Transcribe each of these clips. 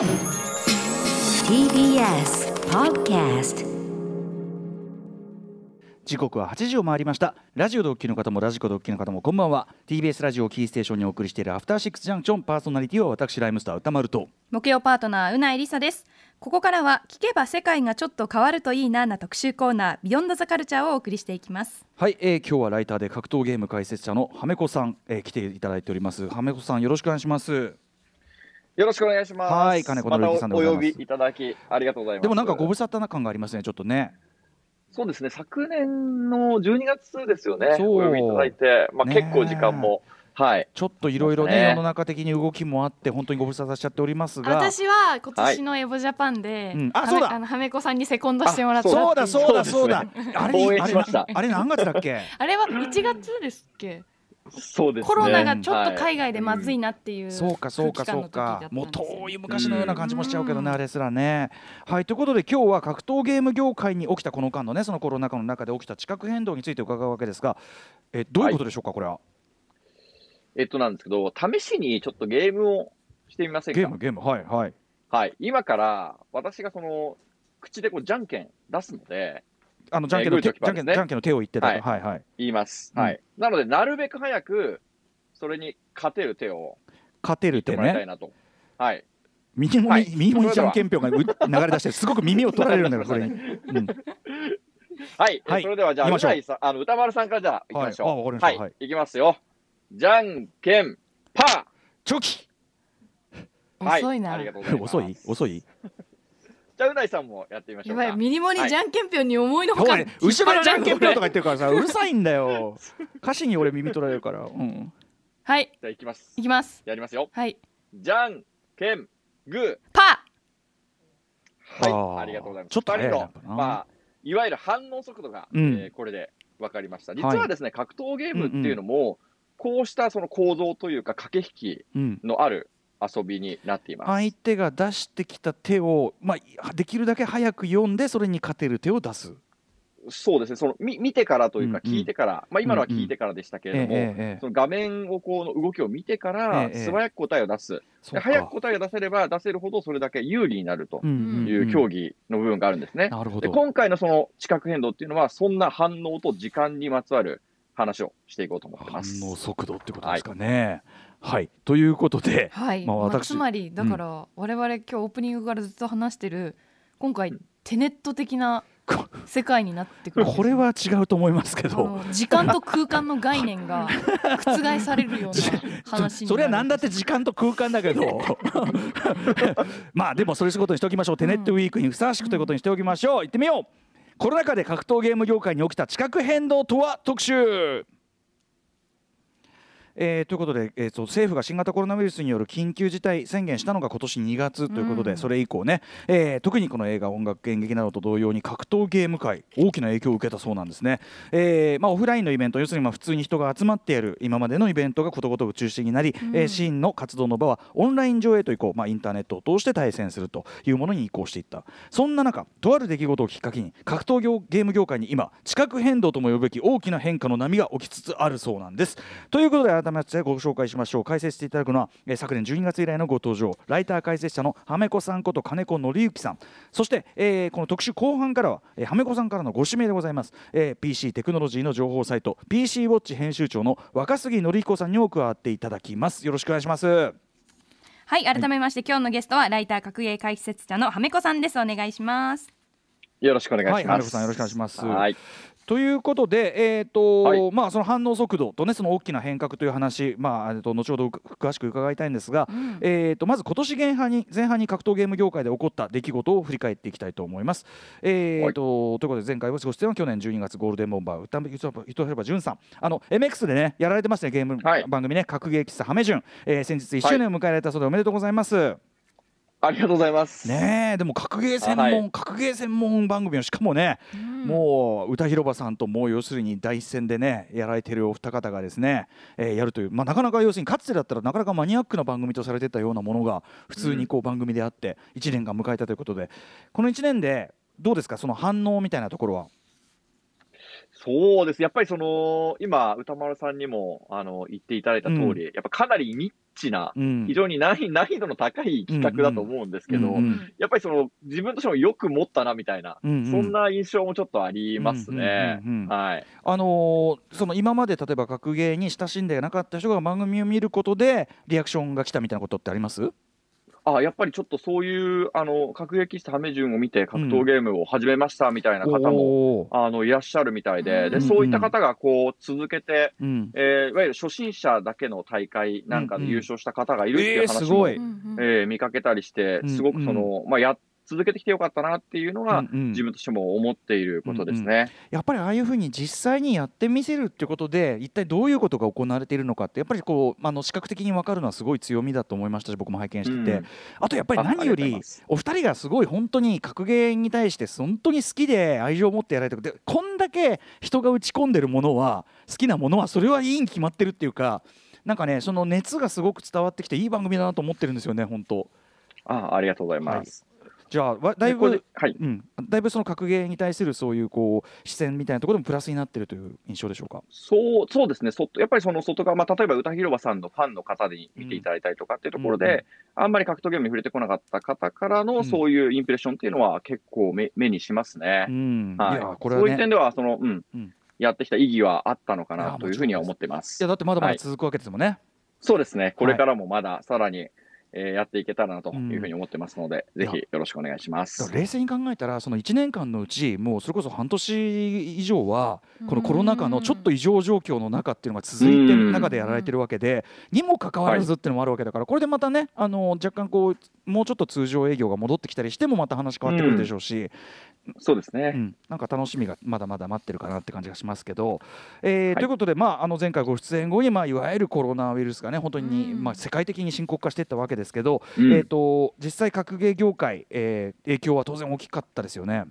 TBS Podcast 時刻は8時を回りました。ラジオドッキの方もラジコドッキの方もこんばんは。TBS ラジオをキーステーションにお送りしているアフターシックスジャンクションパーソナリティは私ライムスター歌丸と。木曜パートナーうないりさです。ここからは聞けば世界がちょっと変わるといいなな特集コーナービヨンドザカルチャーをお送りしていきます。はい、えー、今日はライターで格闘ゲーム解説者のはめこさん、えー、来ていただいております。はめこさんよろしくお願いしますよろしくお願いします。はい金子ま紀之さんでございます。たお呼びいただきありがとうございます。でもなんかご無沙汰な感がありますねちょっとね。そうですね。昨年の12月ですよね。そう。お呼びいただいて、まあね結構時間も。はい。ちょっといろいろね世の中的に動きもあって本当にご無沙汰しちゃっておりますが。私は今年のエボジャパンで、うん。あはめそうだ。あのはめこさんにセコンドしてもらったそうだそうだそそう うだあれ応援しました。あれあれ何月だっけ？あれは1月ですっけ、そうですね。コロナがちょっとはい海外でまずいなっていうそうかそうかそうか。もう遠い昔のような感じもしちゃうけどね、うん。あれすらね。はい。ということで今日は格闘ゲーム業界に起きたこの間のねそのコロナ禍の中で起きた地殻変動について伺うわけですがえどういうことでしょうか、これは？えっとなんですけど、試しにちょっとゲームをしてみませんか？ゲームゲーム。はいはい。はい。今から私がその口でこうじゃんけん出すのであのじゃんけんの手、えーじゃんけんじゃんけんの手を言ってたと、は、はいいはい。言います。うん。はい。なのでなるべく早くそれに勝てる手を勝てる手言ってもらいたいねなと。はい。右も、はい。右もにじゃんけん票がう流れ出してすごく耳を取られるんだよ それに、うん、はい、はい。それではじゃあ、行きましょう。うないさん、あの歌丸さんからじゃあ、行きましょう。はい。あわかりました。はい、はい。い、きますよ。じゃんけん、パー。チョキ。はい、遅い。な、ありがとうございます。遅い？遅い？じゃあ、うないさんもやってみましょうか。やばいミニモニじゃんけんぴょんに思いのほほから後ろでじゃんけん票とかか言ってるからさうるさいんだよ。歌詞に俺耳取られるから、うん、はい。じゃあ、いきます。い。きます。やりますよ。はい。じゃんけん、グ。パー。あーはい、ありがとうございます。ちょっと早いな。二人やっぱな。の、まあ、いわゆる反応速度が、うん。えーこれで分かりました。実はですね、格闘ゲームっていうのも、こうしたその構造というか、駆け引きうん、のある遊びになっています。相手が出してきた手を、まあ、できるだけ早く読んでそれに勝てる手を出す。そうですね、そのみ見てからというか、うんうん聞いてから、まあ、今のは聞いてからでしたけれども、ええええその画面をこうの動きを見てから、ええ素早く答えを出す、そうかで早く答えを出せれば出せるほど、それだけ有利になるとうんいう競技の部分があるんですね。でなるほど。今回のその地殻変動っていうのは、そんな反応と時間にまつわる話をしていこうと思って反ます。応速度ってことですかね。はい、ということで、はい、まあまあ私つまりだから、我々今日オープニングからずっと話してる今回テネット的なこ世界になってくるこれは違うと思いますけあど。の時間と空間の概念が覆されるような 話にそれは何だって時間と空間だけど。まあでもそれ仕事にしておきましょう、テネットウィークにふさわしくということにしておきましょう。行ってみよう。コロナ禍で格闘ゲーム業界に起きた地殻変動とは？特集えーということで、えーと政府が新型コロナウイルスによる緊急事態宣言したのが今年2月ということで、うん。それ以降ね、えー特にこの映画音楽演劇などと同様に格闘ゲーム界大きな影響を受けたそうなんですね、えーまあ、オフラインのイベント要するにまあ普通に人が集まっている今までのイベントがことごとく中止になり、うん。えーシーンの活動の場はオンライン上へと移行、まあ、インターネットを通して対戦するというものに移行していった。そんな中とある出来事をきっかけに格闘業ゲーム業界に今地殻変動とも呼ぶべき大きな変化の波が起きつつあるそうなんです。ということで改めましてご紹介しましょう。解説していただくのは、えー昨年12月以来のご登場ライター解説者のはめこさんこと金子紀之さん。そして、えーこの特集後半からは、えーはめこさんからのご指名でございます、えー PC テクノロジーの情報サイト PC ウォッチ編集長の若杉紀彦さんにも加わっていただきます。よろしくお願いします。はい改めまして今日のゲストはライター格ゲー解説者のはめこさんです。お願いします。よろしくお願いします。はいよろしくお願いします。はい。ということで、えーとはい。まあ、その反応速度と、ね、その大きな変革という話、まあ、えーと後ほど詳しく伺いたいんですが、うん。えー、とまず今年前半に前半に格闘ゲーム業界で起こった出来事を振り返っていきたいと思います。えーとということで前回ご出演は去年12月ゴールデンボンバー歌糸広場潤さん。あの MX でねやられてますねゲームはい。番組ね、格ゲー喫茶ハメ潤、えー先日1周年を迎えられたそうでおめでとうございます。ありがとうございます。ねえでも格ゲー専門、あはい格ゲー専門番組をしかもね、うんもう歌広場さんともう要するに第一線でねやられてるお二方がですね、えーやるという、まあ、なかなか要するにかつてだったらなかなかマニアックな番組とされてたようなものが普通にこう番組であって1年間迎えたということでこの1年でどうですか？その反応みたいなところは。そうです。やっぱりその、今、歌丸さんにも、あの、言っていただいた通り、やっぱかなりニッチな、うん非常に難易度の高い企画だと思うんですけど、うんうんやっぱりその、自分としてもよく持ったな、みたいな、うんうんそんな印象もちょっとありますね。うんうんうんうんはい。あのーその今まで例えば格ゲーに親しんでなかった人が番組を見ることでリアクションが来たみたいなことってあります？あ、やっぱりちょっとそういう、あの、格撃士ハメジュンを見て格闘ゲームを始めましたみたいな方も、おー。あの、いらっしゃるみたいで、で、うん。そういった方がこう、続けて、うん。えーいわゆる初心者だけの大会なんかで優勝した方がいるっていうえー話も、すごい。うんうんえー見かけたりしてうん、すごくその、まあ、や、続けてきてよかったなっていうのが、うんうん。自分としても思っていることですね。やっぱりああいうふうに実際にやってみせるっていうことで一体どういうことが行われているのかってやっぱりこうあの視覚的に分かるのはすごい強みだと思いましたし僕も拝見してて、うんあとやっぱりあ何よありお二人がすごい本当に格ゲーに対して本当に好きで愛情を持ってやられてるでこんだけ人が打ち込んでるものは好きなものはそれはいいに決まってるっていうかなんかねその熱がすごく伝わってきていい番組だなと思ってるんですよね本当。あありがとうございます。じゃあわだいぶではい。うん、だいぶその格ゲーに対するそういうこう視線みたいなところでもプラスになってるという印象でしょうか？そう、そうですね。そやっぱりその外側、まあ、例えば歌広場さんのファンの方に見ていただいたりとかっていうところで、うんうんあんまり格闘ゲームに触れてこなかった方からの、うんそういうインプレッションっていうのは結構目目にしますね。うん、はいいやこれはねそういう点では、その、うん、うんやってきた意義はあったのかなというふうには思ってますいや。だってまだまはいだ続くわけですもんね。そうですね。これからもまださらに、えーやっていけたらなというふうに思ってますので、うんぜひよろしくお願いします。冷静に考えたらその1年間のうちもうそれこそ半年以上はこのコロナ禍のちょっと異常状況の中っていうのが続いてる中でやられてるわけでにもかかわらずっていうのもあるわけだからこれでまたねあの若干こうもうちょっと通常営業が戻ってきたりしてもまた話変わってくるでしょうし、そうですね。うん、なんか楽しみがまだまだ待ってるかなって感じがしますけど、えーはい。ということで、まあ、あの前回ご出演後に、まあ、いわゆるコロナウイルスがね本当に、うん。まあ、世界的に深刻化していったわけですけど、うん。えー、と実際格ゲー業界、えー影響は当然大きかったですよね。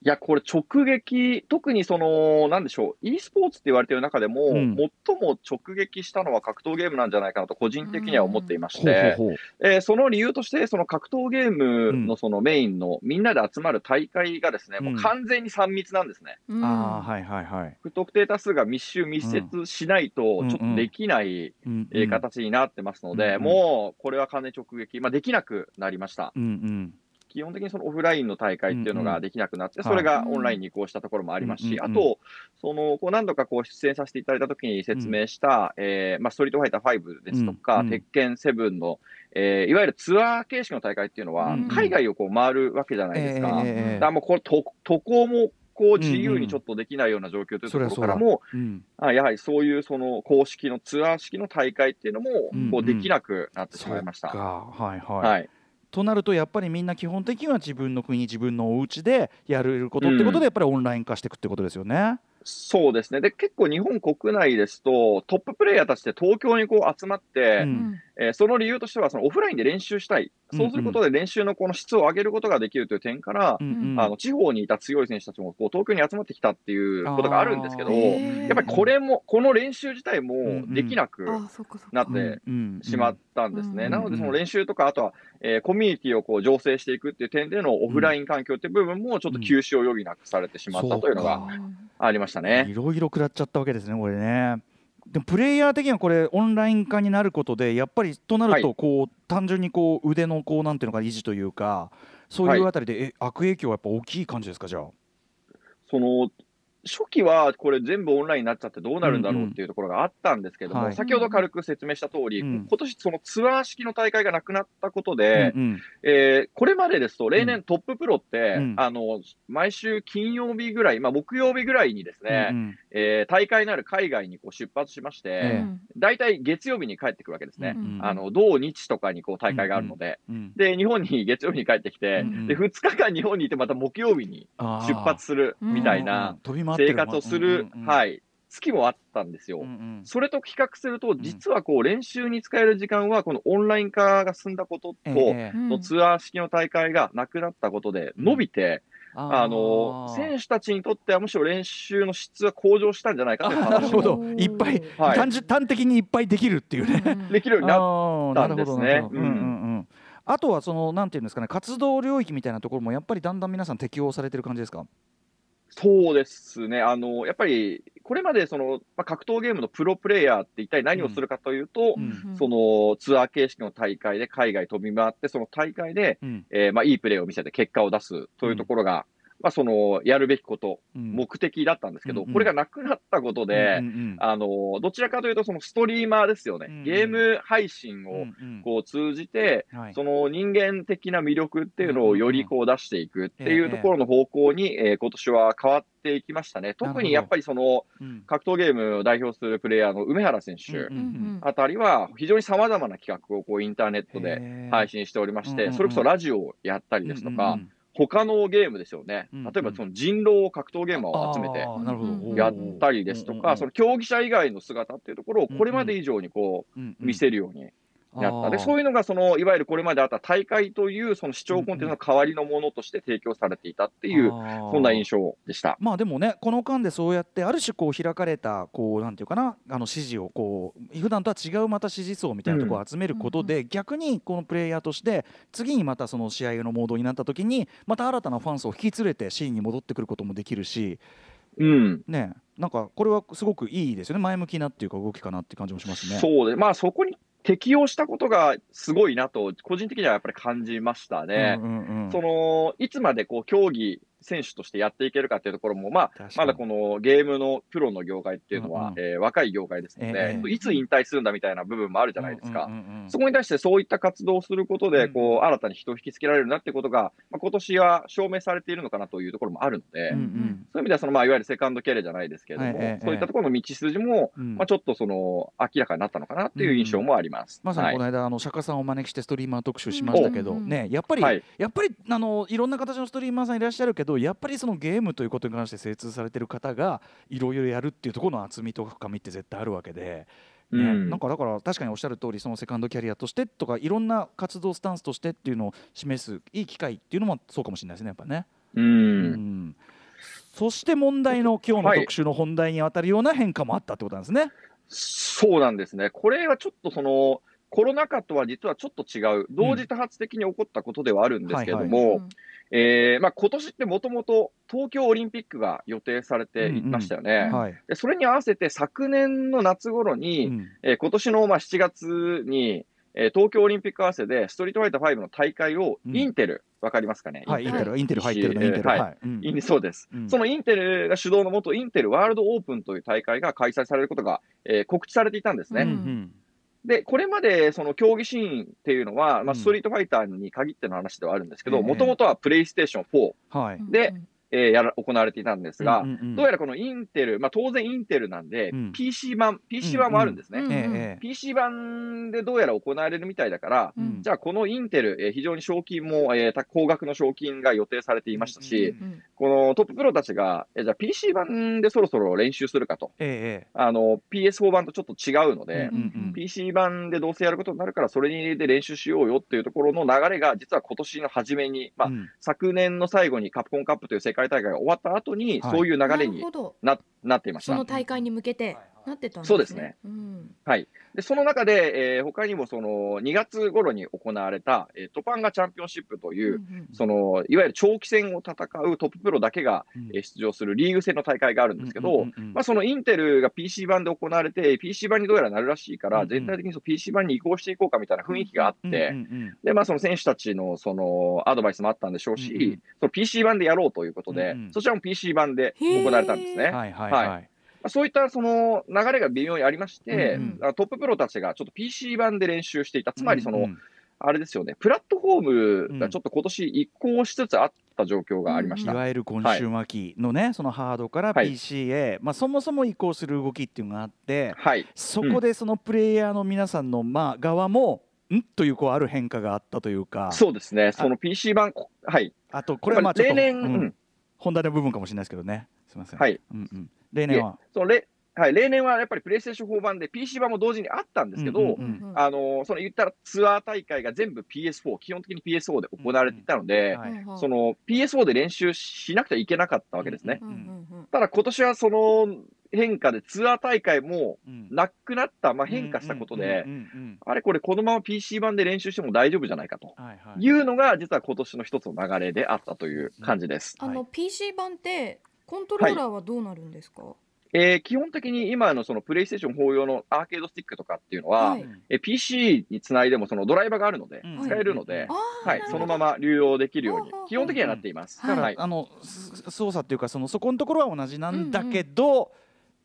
いや、これ直撃、特にその、なんでしょう、e スポーツって言われてる中でも、うん。最も直撃したのは格闘ゲームなんじゃないかなと個人的には思っていまして、その理由として、その格闘ゲームのそのメインのみんなで集まる大会がですね、もう完全に3密なんですね。うん。あーはいはいはい。不特定多数が密集密接しないと、ちょっとできない、形になってますので、うんもうこれは完全に直撃、まあ、できなくなりました。うんうん基本的にそのオフラインの大会っていうのができなくなって、うんそれがオンラインに移行したところもありますし、うんあと、そのこう何度かこう出演させていただいたときに説明した、えーまあ、ストリートファイター5ですとか、うん。鉄拳7の、えーいわゆるツアー形式の大会っていうのは、うん。海外をこう回るわけじゃないですか。えーだからもうこれと渡航もこう自由にちょっとできないような状況というところからも、うん。あやはりそういうその公式のツアー式の大会っていうのもうん。こうできなくなってしまいました。か。はいはい。はい、となるとやっぱりみんな基本的には自分の国自分のお家でやれることってことでやっぱりオンライン化していくってことですよね。そうですね。で、結構日本国内ですと、トッププレイヤーたちって東京にこう集まって、うん。えーその理由としては、そのオフラインで練習したい。そうすることで練習のこの質を上げることができるという点から、うんうん。あの地方にいた強い選手たちもこう東京に集まってきたっていうことがあるんですけど、あやーっぱりこれも、この練習自体もんできなくなってうんしまったんですね。うんなので、その練習とか、あとは、えーコミュニティをこう醸成していくっていう点でのオフライン環境っていう部分もちょっと休止を余儀なくされてしまったというのがありましたね。いろいろ食らっちゃったわけですね、これね。でもプレイヤー的にはこれオンライン化になることでやっぱりとなるとはこう、単純にこう腕のこうなんていうのか維持というかそういうあたりで、え悪影響はやっぱ大きい感じですかじゃあ？その初期はこれ全部オンラインになっちゃってどうなるんだろうっていうところがあったんですけども、はい。先ほど軽く説明した通り、うん。今年そのツアー式の大会がなくなったことで、うんうん。えーこれまでですと例う年トッププロって、うん。あの毎週金曜日ぐらい、まあ、木曜日ぐらいにですね、うんうん。えー大会のある海外にこう出発しまして、え大体月曜日に帰ってくるわけですね。うんうん。あの土日とかにこう大会があるので、うんで日本に月曜日に帰ってきて、うんうん。で2日間日本にいてまた木曜日に出発するみたいな、飛び回生活をする、うんうんはい、月もあったんですよ。うんうん。それと比較すると、実はこう練習に使える時間は、このオンライン化が進んだことと、ツアー式の大会がなくなったことで伸びて、ああの選手たちにとってはむしろ練習の質は向上したんじゃないかというなるほど。いっぱい、はい。単純端的にいっぱいできるっていうね。できるようになったんですね。なるほどなるほど。うん。うんうんうん。あとはそのなんていうんですかね活動領域みたいなところもやっぱりだんだん皆さん適用されてる感じですか？そうですね。あの、やっぱり、これまでその、まあ、格闘ゲームのプロプレイヤーって一体何をするかというと、うん。そのツアー形式の大会で海外飛び回って、その大会で、うん。えーまあ、いいプレーを見せて結果を出すというところが、まあ、その、やるべきこと、うん。目的だったんですけど、うんうん。これがなくなったことで、うんうんあの、どちらかというと、そのストリーマーですよね。うんゲーム配信を、うんうん。こう通じて、はい。その人間的な魅力っていうのをよりこう出していくっていうところの方向に、えー今年は変わっていきましたね。特にやっぱりそのうん。格闘ゲームを代表するプレイヤーの梅原選手うんうんあたりは非常に様々な企画をこうインターネットで配信しておりまして、うんうんうん。それこそラジオをやったりですとか、うんうん他のゲームですよね。例えばその人狼を格闘ゲーマーを集めてやったりですとか、その競技者以外の姿っていうところをこれまで以上にこう見せるようにやった。で、そういうのがその、いわゆるこれまであった大会というその視聴コンテンツの代わりのものとして提供されていたっていう、そそんな印象でした。まあでもねこの間でそうやってある種こう開かれたこうなんていうかなあの支持をこう普段とは違うまた支持層みたいなところを集めることで、逆にこのプレイヤーとして次にまたその試合のモードになった時にまた新たなファン層を引き連れてシーンに戻ってくることもできるしうん。ねなんかこれはすごくいいですよね前向きなっていうか動きかなって感じもしますね。そうで、まあそこに適用したことがすごいなと、個人的にはやっぱり感じましたね。うんうんうんその、いつまでこう競技選手としてやっていけるかっていうところも、まあ、まだこのゲームのプロの業界っていうのは、うんえー若い業界ですので、ええいつ引退するんだみたいな部分もあるじゃないですか。うんうんうん。うんそこに対してそういった活動をすることで、うんこう、新たに人を引きつけられるなってことが、まあ、今年は証明されているのかなというところもあるので、うんうん。そういう意味では、その、まあ、いわゆるセカンドキャリアじゃないですけれども、はいええそういったところの道筋も、うん。まあ、ちょっとその、明らかになったのかなっていう印象もあります。まさにはい。この間、あの釈迦さんをお招きしてストリーマー特集しましたけど、うんうん。ね、やっぱり、はい。やっぱりあのいろんな形のストリーマーさんいらっしゃるけどやっぱりそのゲームということに関して精通されてる方がいろいろやるっていうところの厚みと深みって絶対あるわけで、ねうんなんかだから確かにおっしゃる通りそのセカンドキャリアとしてとかいろんな活動スタンスとしてっていうのを示すいい機会っていうのもそうかもしれないですねやっぱね。う。うんんそして問題の今日のはい特集の本題にあたるような変化もあったってことなんですね。そうなんですね。これはちょっとその、コロナ禍とは実はちょっと違う、同時多発的に起こったことではあるんですけれども、えーまあ今年ってもともと東京オリンピックが予定されていましたよね。うんはい。でそれに合わせて昨年の夏頃に、うん。えー今年のまあ7月に、えー東京オリンピック合わせでストリートファイター5の大会をうん。インテル、わかりますかね、はい、インテル、はいインテル入ってるの、インテル。はい。はい。うん。そうです、うん。そのインテルが主導のもと、インテルワールドオープンという大会が開催されることが、えー告知されていたんですね。うんうんで、これまでその競技シーンっていうのは、まあ、うん。ストリートファイターに限っての話ではあるんですけど、ええ。もともとはプレイステーション4、はい。でえーやら行われていたんですが、うんうんうん。どうやらこのインテル、まあ、当然インテルなんで、うん。PC 版、PC 版もあるんですね。うんええ。ええ PC 版でどうやら行われるみたいだから、うん。じゃあこのインテル、えー非常に賞金も、えーた高額の賞金が予定されていましたし、うんこのトッププロたちが、えーじゃあ PC 版でそろそろ練習するかと。ええ。あの、PS4 版とちょっと違うので、うんうん PC 版でどうせやることになるから、それで練習しようよっていうところの流れが、実は今年の初めに、まあ、うん。昨年の最後にカプコンカップという世界大会が終わった後に、はい。そういう流なれにななっていました。その。大会に向けてなってたんですね。そうですね。うん。でその中で、えー他にもその2月頃に行われた、えートパンガチャンピオンシップという、うんそのいわゆる長期戦を戦うトッププロだけが、うん。えー出場するリーグ戦の大会があるんですけど、うんうんうんまあ、そのインテルが PC 版で行われて、PC 版にどうやらなるらしいから、うんうん全体的にその PC 版に移行していこうかみたいな雰囲気があって、うんうんうんで、まあ、その選手たちのそのアドバイスもあったんでしょうし、うんうん。その PC 版でやろうということで、うんうんそちらも PC 版で行われたんですね。はいはいははい。まあそういったその流れが微妙にありまして、うんうん。あトッププロたちがちょっと PC 版で練習していた、つまりその、うんうんあれですよね、プラットフォームがちょっと今年移行しつつあった状況がありました。いわゆる今週巻きのね、そのハードからはい。PC へ、まあ、そもそも移行する動きっていうのがあってはい。そこでそのプレイヤーの皆さんのまあ側もんというこうある変化があったというか。そうですね、その PC 版、こはい。あとこれはまあちょっと、例年、ううん。ん、本題の部分かもしれないですけどね。すみません、はい。うんうん、例年は。その例はい、例年はやっぱりプレイステーション4版で PC 版も同時にあったんですけど、あのその言ったらツアー大会が全部 PS4、基本的に PS4 で行われていたので、その PS4 で練習しなくてはいけなかったわけですね。ただ今年はその変化でツアー大会もうん。なくなった、まあ、変化したことであれこれこのまま PC 版で練習しても大丈夫じゃないかというのが実は今年の一つの流れであったという感じです。あの PC 版ってコントローラーはどうなるんですか、えー基本的に今のそのプレイステーション法用のアーケードスティックとかっていうのは、はい。えー PC につないでもそのドライバーがあるので、うん。使えるので、はい。なるほど。そのまま流用できるように基本的にはなっています。はい。だから、はい。あのす操作っていうかそのそこのところは同じなんだけど、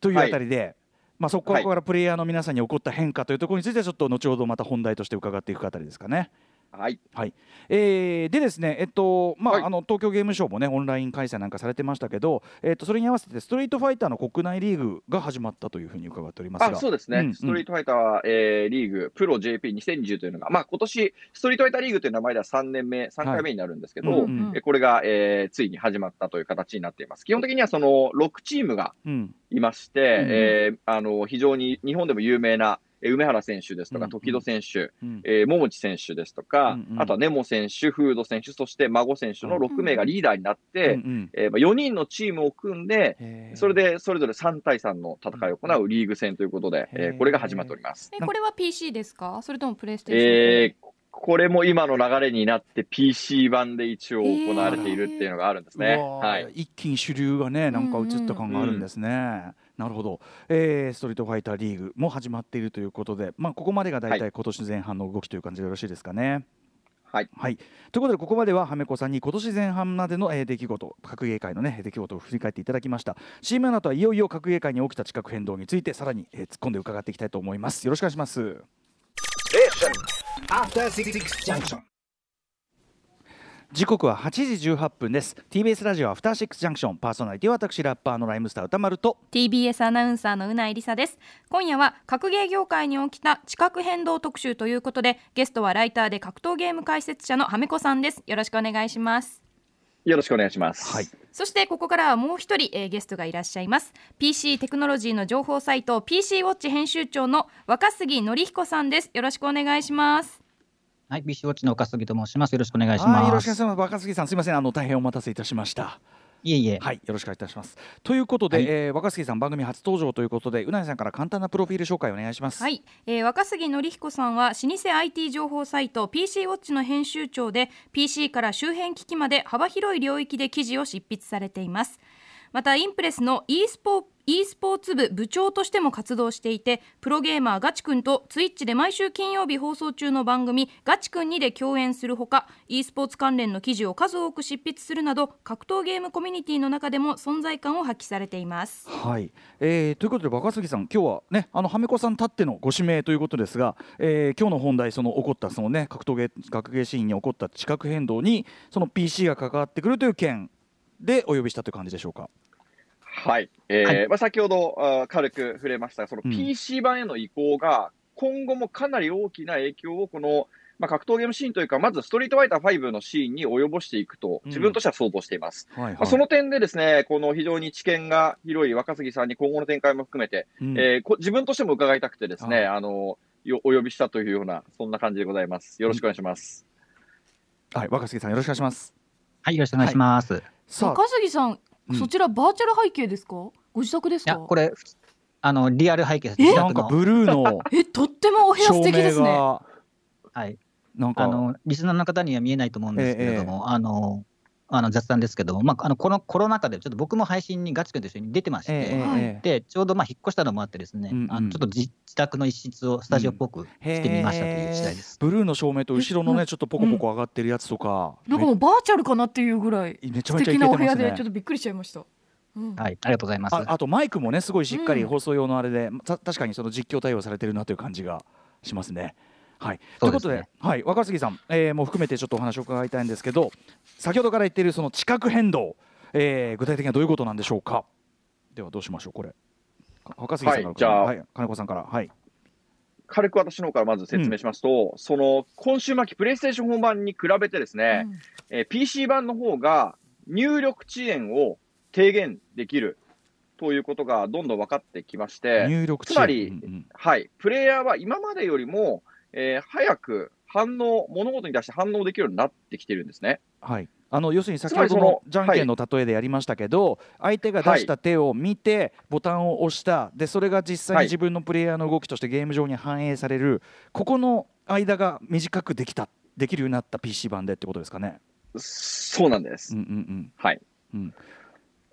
というあたりで、まあ、そこはい。からプレイヤーの皆さんに起こった変化というところについてはちょっと後ほどまた本題として伺っていくあたりですかね。はい、はい。えーでですね、えっとまあはい。あの東京ゲームショウもねオンライン開催なんかされてましたけど、えっとそれに合わせてストリートファイターの国内リーグが始まったというふうに伺っておりますが。あそうですね、うんうん。ストリートファイター、えーリーグ、プロ JP2020 というのが、まあ今年ストリートファイターリーグという名前では3年目、3回目になるんですけど、はい。うんえこれが、えーついに始まったという形になっています。基本的にはその6チームがうん。いまして、うんえーあの非常に日本でも有名なえー梅原選手ですとか、うん時戸選手、うん。えー桃地選手ですとか、うんうん。あとはネモ選手、フード選手、そして孫選手の6名がリーダーになって、うんうん。えーまあ、4人のチームを組んで、それでそれぞれ3対3の戦いを行うリーグ戦ということで、えーこれが始まっております。えこれは PC ですか？それともプレイステーション、えーこれも今の流れになって PC 版で一応行われているっていうのがあるんですね。はい。一気に主流がねなんか映った感があるんですね。なるほど、えーストリートファイターリーグも始まっているということで、まあ、ここまでが大体今年前半の動きという感じでよろしいですかね。はい。はい、ということでここまでははめこさんに今年前半までの、えー出来事格ゲー界の、ね、出来事を振り返っていただきました CM の後はいよいよ格ゲー界に起きた地殻変動についてさらに、えー突っ込んで伺っていきたいと思いますよろしくお願いします.時刻は8時18分です。TBS ラジオアフターシックスジャンクション。パーソナリティは私ラッパーのライムスター歌丸と。TBS アナウンサーのうないりさです。今夜は格ゲー業界に起きた地殻変動特集ということでゲストはライターで格闘ゲーム解説者のはめこさんです。よろしくお願いします。よろしくお願いします。はい。そしてここからはもう一人、えーゲストがいらっしゃいます。PC テクノロジーの情報サイト PC ウォッチ編集長の若杉則彦さんです。よろしくお願いしますはい、BC ウォッチの岡杉と申します。よろしくお願いします。はいよろしくお願いします。若杉さんすみません。あの大変お待たせいたしました。いえいえ、はいよろしくお願いいたします。ということで、はい。えー若杉さん番組初登場ということでうなぎさんから簡単なプロフィール紹介お願いします。はい、えー若杉則彦さんは老舗 IT 情報サイト PC ウォッチの編集長で PC から周辺機器まで幅広い領域で記事を執筆されています。またインプレスの e スポ e スポーツ部部長としても活動していてプロゲーマーガチ君とツイッチで毎週金曜日放送中の番組「ガチ君に」で共演するほか e スポーツ関連の記事を数多く執筆するなど格闘ゲームコミュニティの中でも存在感を発揮されていますはい、えーということで若杉さん今日はねあのはめこさんたってのご指名ということですが、えー今日の本題その起こったそのね格闘ゲ格ゲーシーンに起こった地殻変動にその PC が関わってくるという件でお呼びしたという感じでしょうか？はい。えーはいまあ、先ほどあー軽く触れました、そのうん PC 版への移行が、今後もかなり大きな影響を、この、まあ、格闘ゲームシーンというか、まずストリートファイター5のシーンに及ぼしていくと、自分としては想像しています。はいはいまあ、その点でですね、この非常に知見が広い若杉さんに今後の展開も含めて、うんえーこ自分としても伺いたくてですね、はあの、よお呼びしたというような、そんな感じでございます。よろしくお願いします。はい、若杉さんよろしくお願いします。はい、よろしくお願いします。い、さあ若杉さん、うん。そちらバーチャル背景ですか？ご自宅ですや、かこれ、あの、リアル背景です。なんかブルーのえとってもお部屋素照敵ですね。はい。なんか。あの、リスナーの方には見えないと思うんですけれども、あの、あの雑談ですけども、まあ、あのこのコロナ禍でちょっと僕も配信にガチ君と一緒に出てまして、ええはい。ええ。でちょうどまあ引っ越したのもあってですね、うんうん。あのちょっと自自宅の一室をスタジオっぽくしてみましたという次第です。ブルーの照明と後ろのねちょっとポコポコ上がってるやつとか、なんかもうバーチャルかなっていうぐらいめめちゃめちゃ素敵なお部屋でちょっ。とびっくりしちゃいました、うん。はい、ありがとうございます。ああとマイクもねすごいしっかりうん。放送用のあれで、た確かにその実況対応されてるなという感じがしますね。はい、ということではい、若杉さん、えーもう含めてちょっとお話を伺いたいんですけど先ほどから言っているその地殻変動、えー具体的にはどういうことなんでしょうか？ではどうしましょうこれ。か若杉さんから、はいじゃあはい、金子さんから。はい。軽く私の方からまず説明しますと、その今週末期、プレイステーション本番に比べてですね、えー PC 版の方が入力遅延を低減できるということがどんどん分かってきまして、入力つまりうんうん。はい、プレイヤーは今までよりも、えー早く反応、物事に対して反応できるようになってきてるんですね。はい、あの要するに先ほどののじゃんけんの例えでやりましたけど、相手が出した手を見てボタンを押した。でそれが実際にはい。自分のプレイヤーの動きとしてゲーム上に反映される。ここの間が短くできた。できるようになった。PC 版でってことですかね。そうなんです。うんうんうん。はい。うん。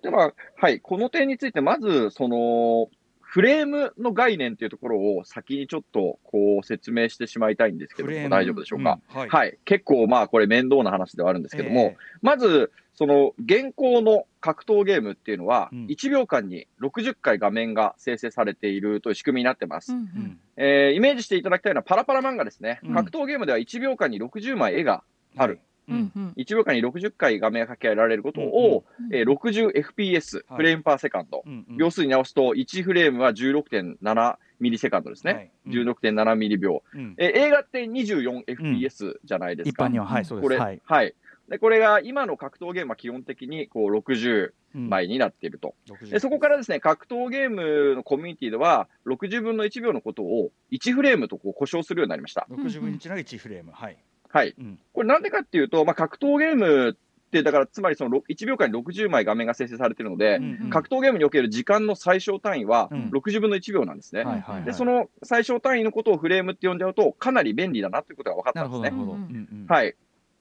では、はい、この点について、まず、その、フレームの概念というところを先にちょっとこう説明してしまいたいんですけども、大丈夫でしょうか？うんはい、はい、結構まあこれ面倒な話ではあるんですけども、えー、まず、その現行の格闘ゲームっていうのは、1秒間に60回画面が生成されているという仕組みになってます。うんうん、えー、イメージしていただきたいのはパラパラ漫画ですね。うん、格闘ゲームでは1秒間に60枚絵がある。うんうん、1秒間に60回画面が書き換えられることを、うんえー、60fps、 frame per second、秒数に直すと1フレームは16.7 millisecond ですね。はいうん、16.7ミリ秒、うん、えー、映画って 24fps じゃないですか。一般には、はい、そうです。これ、はい、はい。で、これが今の格闘ゲームは基本的にこう60枚になっていると、うん、で。そこからですね、格闘ゲームのコミュニティでは、60分の1秒のことを1フレームとこう呼称するようになりました。60分の1の1フレーム。はい。はい。うん、これなんでかっていうと、まあ、格闘ゲームって、だからつまりその1秒間に60枚画面が生成されているので、うんうん、格闘ゲームにおける時間の最小単位は60分の1秒なんですね、で、その最小単位のことをフレームって呼んじゃうと、かなり便利だなということが分かったんですね。はい。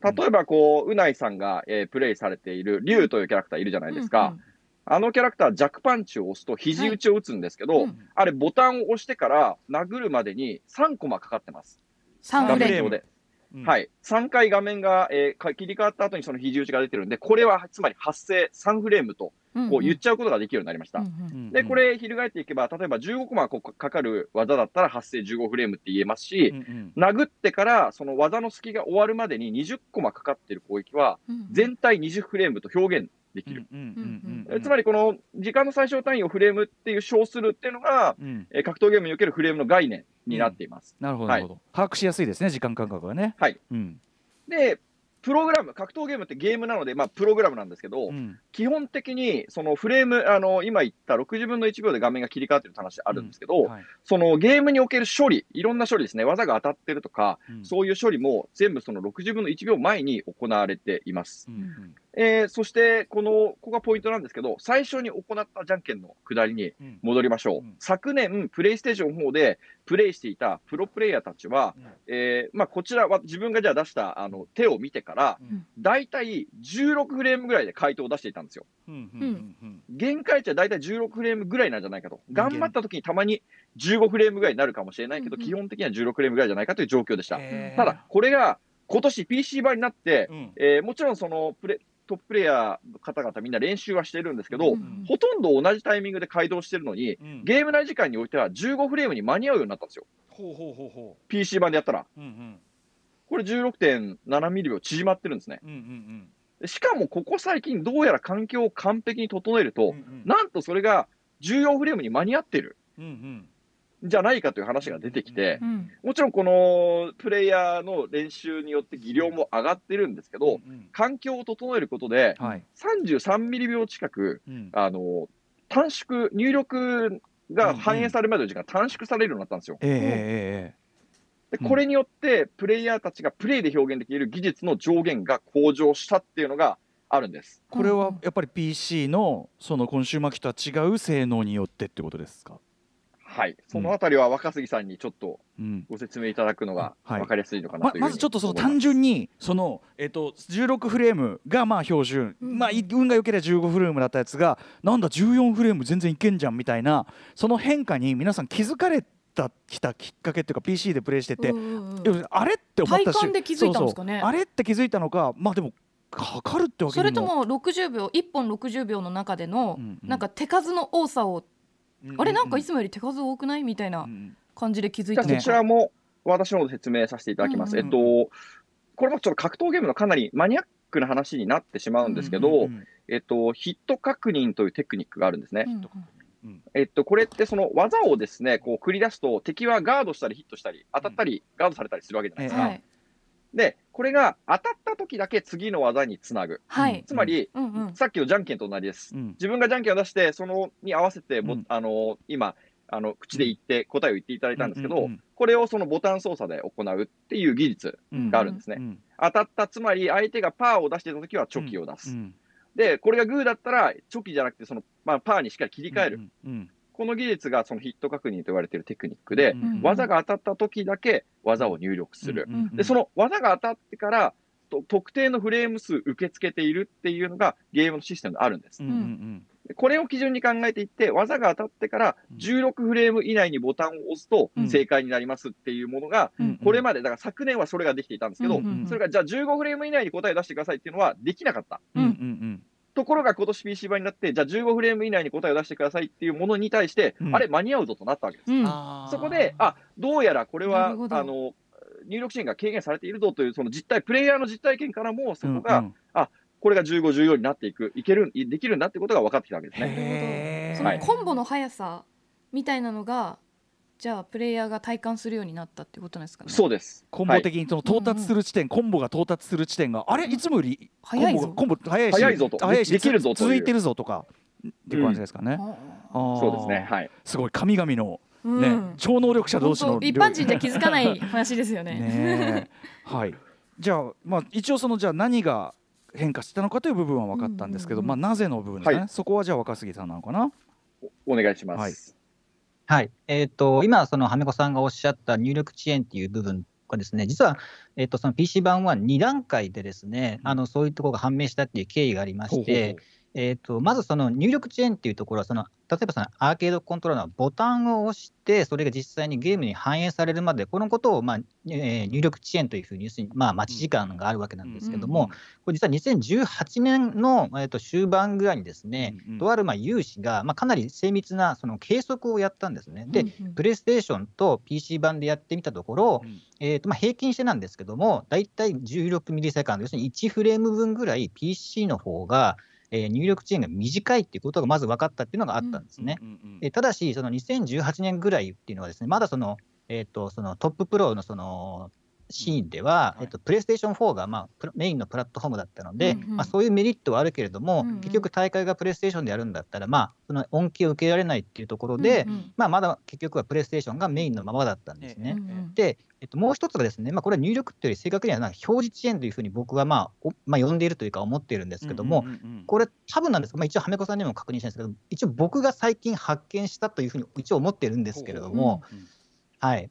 例えば、こう、うないさんが、えー、プレイされている、竜というキャラクターいるじゃないですか。うんうんあのキャラクター、ジャックパンチを押すと肘打ちを打つんですけど、はいうん、あれ、ボタンを押してから殴るまでに3コマかかってます。3フレームで。はい。3回画面が、えー、切り替わった後にその肘打ちが出てるんで、これはつまり発生3フレームと、こう言っちゃうことができるようになりました。うんうん、で、これ、翻っていけば、例えば15コマかかる技だったら発生15フレームって言えますし、うんうん、殴ってからその技の隙が終わるまでに20コマかかってる攻撃は、全体20フレームと表現できる。つまりこの時間の最小単位をフレームっていう称するっていうのが、うん、え格闘ゲームにおけるフレームの概念になっています。うん、なるほど、はい、把握しやすいですね、時間感覚がね。はい。うん、で、プログラム、格闘ゲームってゲームなので、まあ、プログラムなんですけど、うん、基本的に、そのフレーム、あの、今言った60分の1秒で画面が切り替わってる話あるんですけど、うん。はい、そのゲームにおける処理、いろんな処理ですね、技が当たってるとか、うん、そういう処理も全部その60分の1秒前に行われています。うんえー、そして、この、ここがポイントなんですけど、最初に行ったじゃんけんの下りに戻りましょう。うん、昨年、プレイステーション4でプレイしていたプロプレイヤーたちは、うん、えー、まあ、こちらは自分がじゃあ出したあの手を見てから、大体16フレームぐらいで回答を出していたんですよ。限界値は大体16フレームぐらいなんじゃないかと。頑張った時にたまに15フレームぐらいになるかもしれないけど、基本的には16フレームぐらいじゃないかという状況でした。ただ、これが今年 PC 版になって、うん、えー、もちろんそのプレトッププレイヤーの方々みんな練習はしてるんですけど、うん、ほとんど同じタイミングで改動してるのに、うん、ゲーム内時間においては15フレームに間に合うようになったんですよ。ほうほうほうほう PC 版でやったら。うんうん、これ16.7ミリ秒縮まってるんですね。うんうんうん、しかもここ最近どうやら環境を完璧に整えると、うんうん、なんとそれが14フレームに間に合ってる。うんうんじゃないかという話が出てきて、うん、もちろんこのプレイヤーの練習によって技量も上がってるんですけど、うん、環境を整えることで、33ミリ秒近く、うん、あの短縮、入力が反映されるまでの時間短縮されるようになったんですよ。えー、でこれによって、プレイヤーたちがプレイで表現できる技術の上限が向上したっていうのがあるんです。これはやっぱり PC のそのコンシューマー機とは違う性能によってってことですか？はい、そのあたりは若杉さんにちょっとご説明いただくのが分かりやすいのかなとままずちょっとその単純にその、えーと、16フレームがまあ標準、うん、まあ、運が良ければ15フレームだったやつがなんだ14フレーム全然いけんじゃんみたいなその変化に皆さん気づかれたきたきっかけっていうか PC でプレイしてて、うんうん、あれって思ったし体感で気づいたんですかね。あれって気づいたのかまあでもかかるってわけそれとも60秒1本60秒の中での、うんうん、なんか手数の多さをあれなんかいつもより手数多くない？みたいな感じで気づいた。そちらも私の方で説明させていただきます。えっと、これもちょっと格闘ゲームのかなりマニアックな話になってしまうんですけど、えっと、ヒット確認というテクニックがあるんですね。えっと、これってその技をですね、こう繰り出すと敵はガードしたりヒットしたり、当たったり、ガードされたりするわけじゃないですか。はい。で、これが当たった時だけ次の技につなぐ。はい、つまり、うん。うん、さっきのじゃんけんと同じです。うん、自分がじゃんけんを出して、そのに合わせて、うん、あの今、あの口で言って、答えを言っていただいたんですけど、うんうんうん、これをそのボタン操作で行うっていう技術があるんですね。うん。うんうん、当たった、つまり相手がパーを出していた時はチョキを出す。うん。うん、で、これがグーだったら、チョキじゃなくて、その、まあ、パーにしっかり切り替える。うんうんうん。この技術がそのヒット確認と言われているテクニックで、うん技が当たった時だけ技を入力する。うん。で、その技が当たってから特定のフレーム数受け付けているっていうのがゲームのシステムであるんです。うんこれを基準に考えていって、技が当たってから16フレーム以内にボタンを押すと正解になりますっていうものが、これまで、だから昨年はそれができていたんですけど、それがじゃあ15フレーム以内に答え出してくださいっていうのはできなかった。ところが今年 PC 版になって、じゃあ15フレーム以内に答えを出してくださいっていうものに対して、あれ、間に合うぞとなったわけです。そこで、あどうやらこれは、あの入力支援が軽減されているぞという、その実態、プレイヤーの実体験からも、そこが、うんうん、あこれが15、14になっていく、いける、できるんだってことが分かってきたわけですね。そのコンボの速さみたいなのが、じゃあプレイヤーが体感するようになったってことですかね。そうです。コンボ的にその到達する地点、コンボが到達する地点が、あれいつもより早いぞ。コンボ早いし、早いぞと、早いしできるぞ続いてるぞとかっていう感じですかね。そうですね。はい。すごい神々のね、超能力者同士の一般人じゃ気づかない話ですよね。ねはい。じゃあ、まあ、一応そのじゃあ何が変化したのかという部分は分かったんですけど、まあ、なぜの部分ですね、はい、そこはじゃあ若杉さんなのかな？お願いします。はい、はい、えーと、今、そのはめこさんがおっしゃった入力遅延っていう部分はですね、実は、えーと、その PC 版は2段階でですね、あのそういうところが判明したっていう経緯がありまして、ほうほうほうえーと、まずその入力遅延っていうところはその、例えばそのアーケードコントローラーのボタンを押して、それが実際にゲームに反映されるまで、このことを、まあえー、入力遅延というふうに、要するに、まあ、待ち時間があるわけなんですけども、これ実は2018年の、えー、と終盤ぐらいにですね、うんうん、とあるまあ有志が、まあ、かなり精密なその計測をやったんですね。で、うんうん、プレイステーションと PC 版でやってみたところ、うん、えーとまあ、平均してなんですけども、大体16ミリセカンド、要するに1フレーム分ぐらい PC の方が、えー、入力遅延が短いっていうことがまず分かったっていうのがあったんですね。えただし、その2018年ぐらいっていうのはですね、まだその、えーと、そのトッププロのそのシーンでは、えっと、プレイステーション4が、まあ、メインのプラットフォームだったので、まあ、そういうメリットはあるけれども、結局大会がプレイステーションでやるんだったら、まあ、その恩恵を受けられないっていうところで、まあ、まだ結局はプレイステーションがメインのままだったんですね。で、えっと、もう一つがですね、まあ、これは入力っていうより正確にはな表示遅延というふうに僕は、まあまあ、呼んでいるというか思っているんですけども、これ多分なんですが、まあ、一応はめこさんにも確認したんですけど一応僕が最近発見したというふうに一応思ってるんですけれども、はい。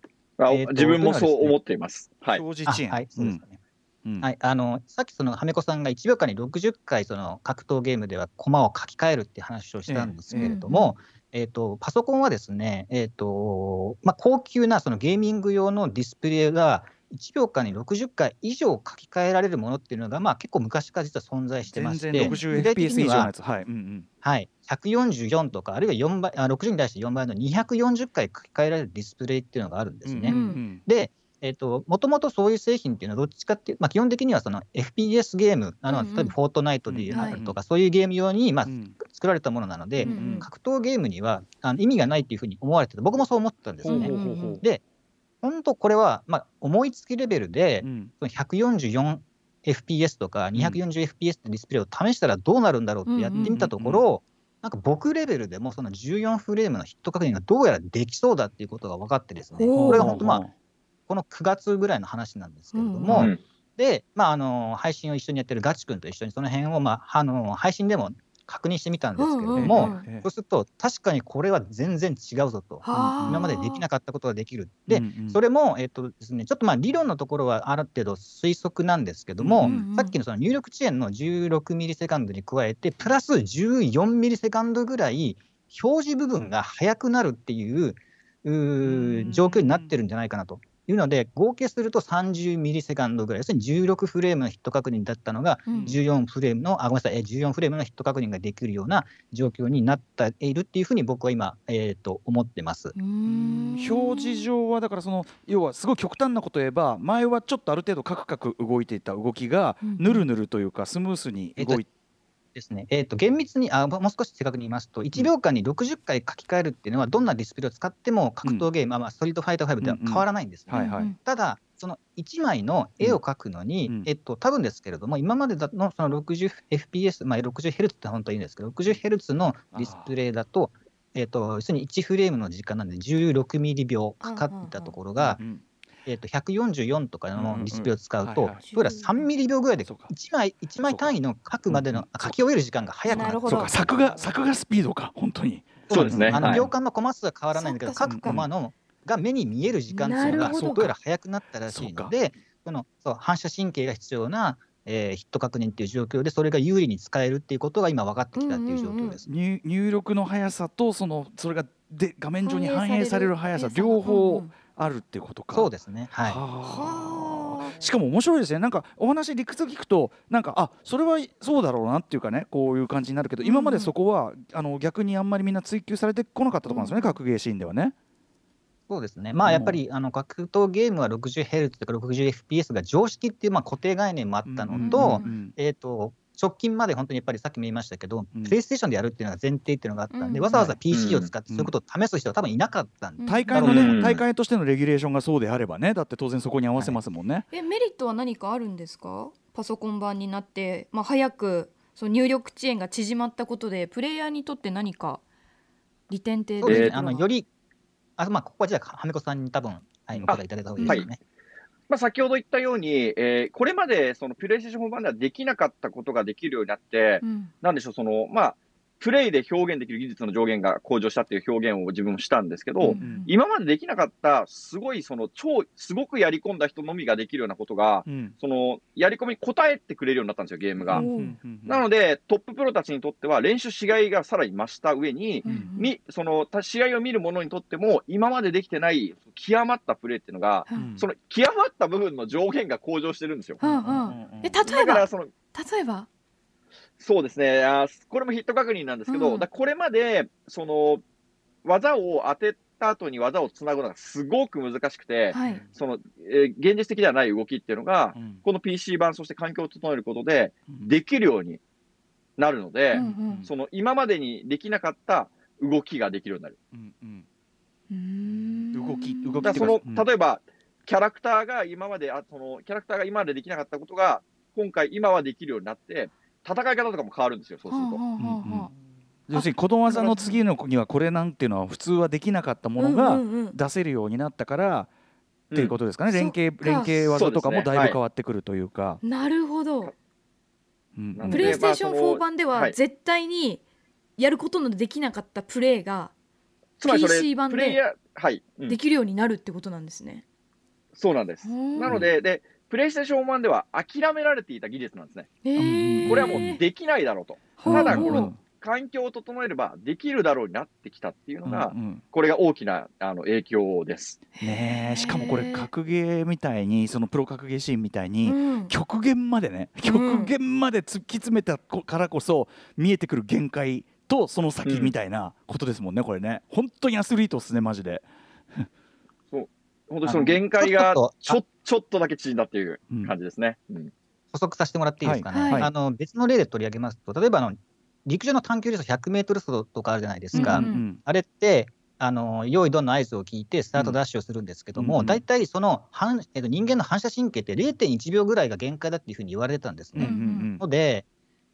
えー、自分もそう思っています。はい。表示遅延。はい、そうですね。うん、はい、あのさっきそのはめこさんが1秒間に60回その格闘ゲームでは駒を書き換えるって話をしたんですけれども、えー、えー、とパソコンはですね、えーとまあ、高級なそのゲーミング用のディスプレイが1秒間に60回以上書き換えられるものっていうのが、まあ、結構昔から実は存在してまして、60fps 以上のやつ、はい。うんうん、はい、144とか、あるいは4倍あ60に対して4倍の240回書き換えられるディスプレイっていうのがあるんですね。うんうん、でえーと、もともとそういう製品っていうのは、どっちかっていう、まあ、基本的にはその FPS ゲーム、あの例えばフォートナイトであるとか、そういうゲーム用に、まあ、作られたものなので、格闘ゲームにはあの意味がないっていうふうに思われてた、僕もそう思ってたんですよね。で、本当これは、まあ、思いつきレベルで、うん、144fps とか 240fps ってディスプレイを試したらどうなるんだろうってやってみたところ、なんか僕レベルでもその14フレームのヒット確認がどうやらできそうだっていうことが分かってですね、これが本当まあ、この9月ぐらいの話なんですけれども、うん、で、まあ、あの配信を一緒にやってるガチ君と一緒にその辺を、まあ、あの配信でも確認してみたんですけれども、そうすると、確かにこれは全然違うぞと、今までできなかったことができる。で、うんうん、それも、えっ、とですね、ちょっとまあ理論のところはある程度推測なんですけども、うんうん、さっきのその入力遅延の16ミリセカンドに加えて、プラス14ミリセカンドぐらい、表示部分が速くなるっていうう状況になってるんじゃないかなと。いうので、合計すると30ミリセカンドぐらい、要するに16フレームのヒット確認だったのが、14フレームの、うん、あ、ごめんなさい、14フレームのヒット確認ができるような状況になっているっていうふうに僕は今、えーと、思ってます。表示上は、だからその、要はすごい極端なことを言えば、前はちょっとある程度カクカク動いていた動きが、ぬるぬるというか、スムースに動いて、ですね、えーと、厳密にあ、もう少し正確に言いますと、1秒間に60回書き換えるっていうのは、どんなディスプレイを使っても格闘ゲーム、うん、まあ、ストリートファイター5では変わらないんですね。ただ、その1枚の絵を描くのに、うん、えっと多分ですけれども、今までのその 60fps、まあ、60Hz って本当はいいんですけど、60Hz のディスプレイだと、えっと、要するに1フレームの時間なんで16ミリ秒かかったところが、えー、と144とかのディスプレイを使うと、どうやら3ミリ秒ぐらいで1枚 ,1 枚単位の書くまでの書き終える時間が早くなる。そうか。作画作画スピードか本当に。そうですね。あの秒間のコマ数は変わらないんだけど、各コマのが目に見える時間っていうのがど。うやら早くなったらしいのでそのそう反射神経が必要なえー、ヒット確認っていう状況で、それが有利に使えるっていうことが今分かってきたっていう状況です。うんうんうん、入力の速さとそのそれがで画面上に反映される速さ両方あるっていうことか。そうですね。はい。はしかも面白いですね。なんかお話理屈聞くとなんかあそれはそうだろうなっていうかねこういう感じになるけど、今までそこはあの逆にあんまりみんな追求されてこなかったところなんですよね、格ゲーシーンではね。そうですね、まあ、やっぱりあの格闘ゲームは 60Hz とか 60fps が常識っていうまあ固定概念もあったのと、えーと、直近まで本当にやっぱりさっきも言いましたけど、プレイステーションでやるっていうのが前提っていうのがあったんで、わざわざ PC を使ってそういうことを試す人は多分いなかったんで、大会のね、大会としてのレギュレーションがそうであればね、だって当然そこに合わせますもんね。えメリットは何かあるんですかパソコン版になって、まあ、早くその入力遅延が縮まったことで、プレイヤーにとって何か利点ってあのよりあまあ、ここはじゃあ、はめこさんに多分、はい、お答えいただいた方がいいですね。はいまあ、先ほど言ったように、えー、これまでそのプレイステーション版ではできなかったことができるようになって、うん、なんでしょう、その、まあ、プレイで表現できる技術の上限が向上したっていう表現を自分もしたんですけど、うんうん、今までできなかった、すごいその超、すごくやり込んだ人のみができるようなことが、うん、そのやり込みに応えてくれるようになったんですよ、ゲームが。うん、なので、トッププロたちにとっては練習しがいがさらに増した上に、うん、みその試合を見る者にとっても、今までできてない極まったプレーっていうのが、その極まった部分の上限が向上してるんですよ。え例えば？例えば？そうですね。あ、これもヒット確認なんですけど、うん、これまでその技を当てた後に技をつなぐのがすごく難しくて、はい、そのえー、現実的ではない動きっていうのが、うん、この PC 版、そして環境を整えることでできるようになるので、うんうん、その今までにできなかった動きができるようになる。うんうん、動き、動きその、例えば、キャラクターが今まであそのキャラクターが今までできなかったことが今回今はできるようになって戦い方とかも変わるんですよ、そうすると。要するにことわざの次のにはこれなんていうのは普通はできなかったものが出せるようになったから、っていうことですかね、連携連携技とかもだいぶ変わってくるというか。うなるほど、うん、プレイステーション4版では絶対にやることのできなかったプレーが PC 版でできるようになるってことなんですね。そうなんです。なのででプレイステーション1では諦められていた技術なんですね。これはもうできないだろうと。ただ、この環境を整えればできるだろうになってきたっていうのが、うんうん、これが大きなあの影響です。ねしかもこれ格ゲーみたいにそのプロ格ゲーシーンみたいに、うん、極限までね極限まで突き詰めたからこそ見えてくる限界とその先みたいなことですもんね、これね本当にアスリートですねマジで。本当にその限界がちょちょっとだけ縮んだっていう感じですね。うん、補足させてもらっていいですかね。はい、あの別の例で取り上げますと、例えばあの陸上の短距離走100メートル走とかあるじゃないですか。うんうん、あれってあの用意どんの合図を聞いてスタートダッシュをするんですけども、大、う、体、ん、その反、えっと、人間の反射神経って0.1秒ぐらいが限界だっていうふうに言われてたんですね。うんうん、ので、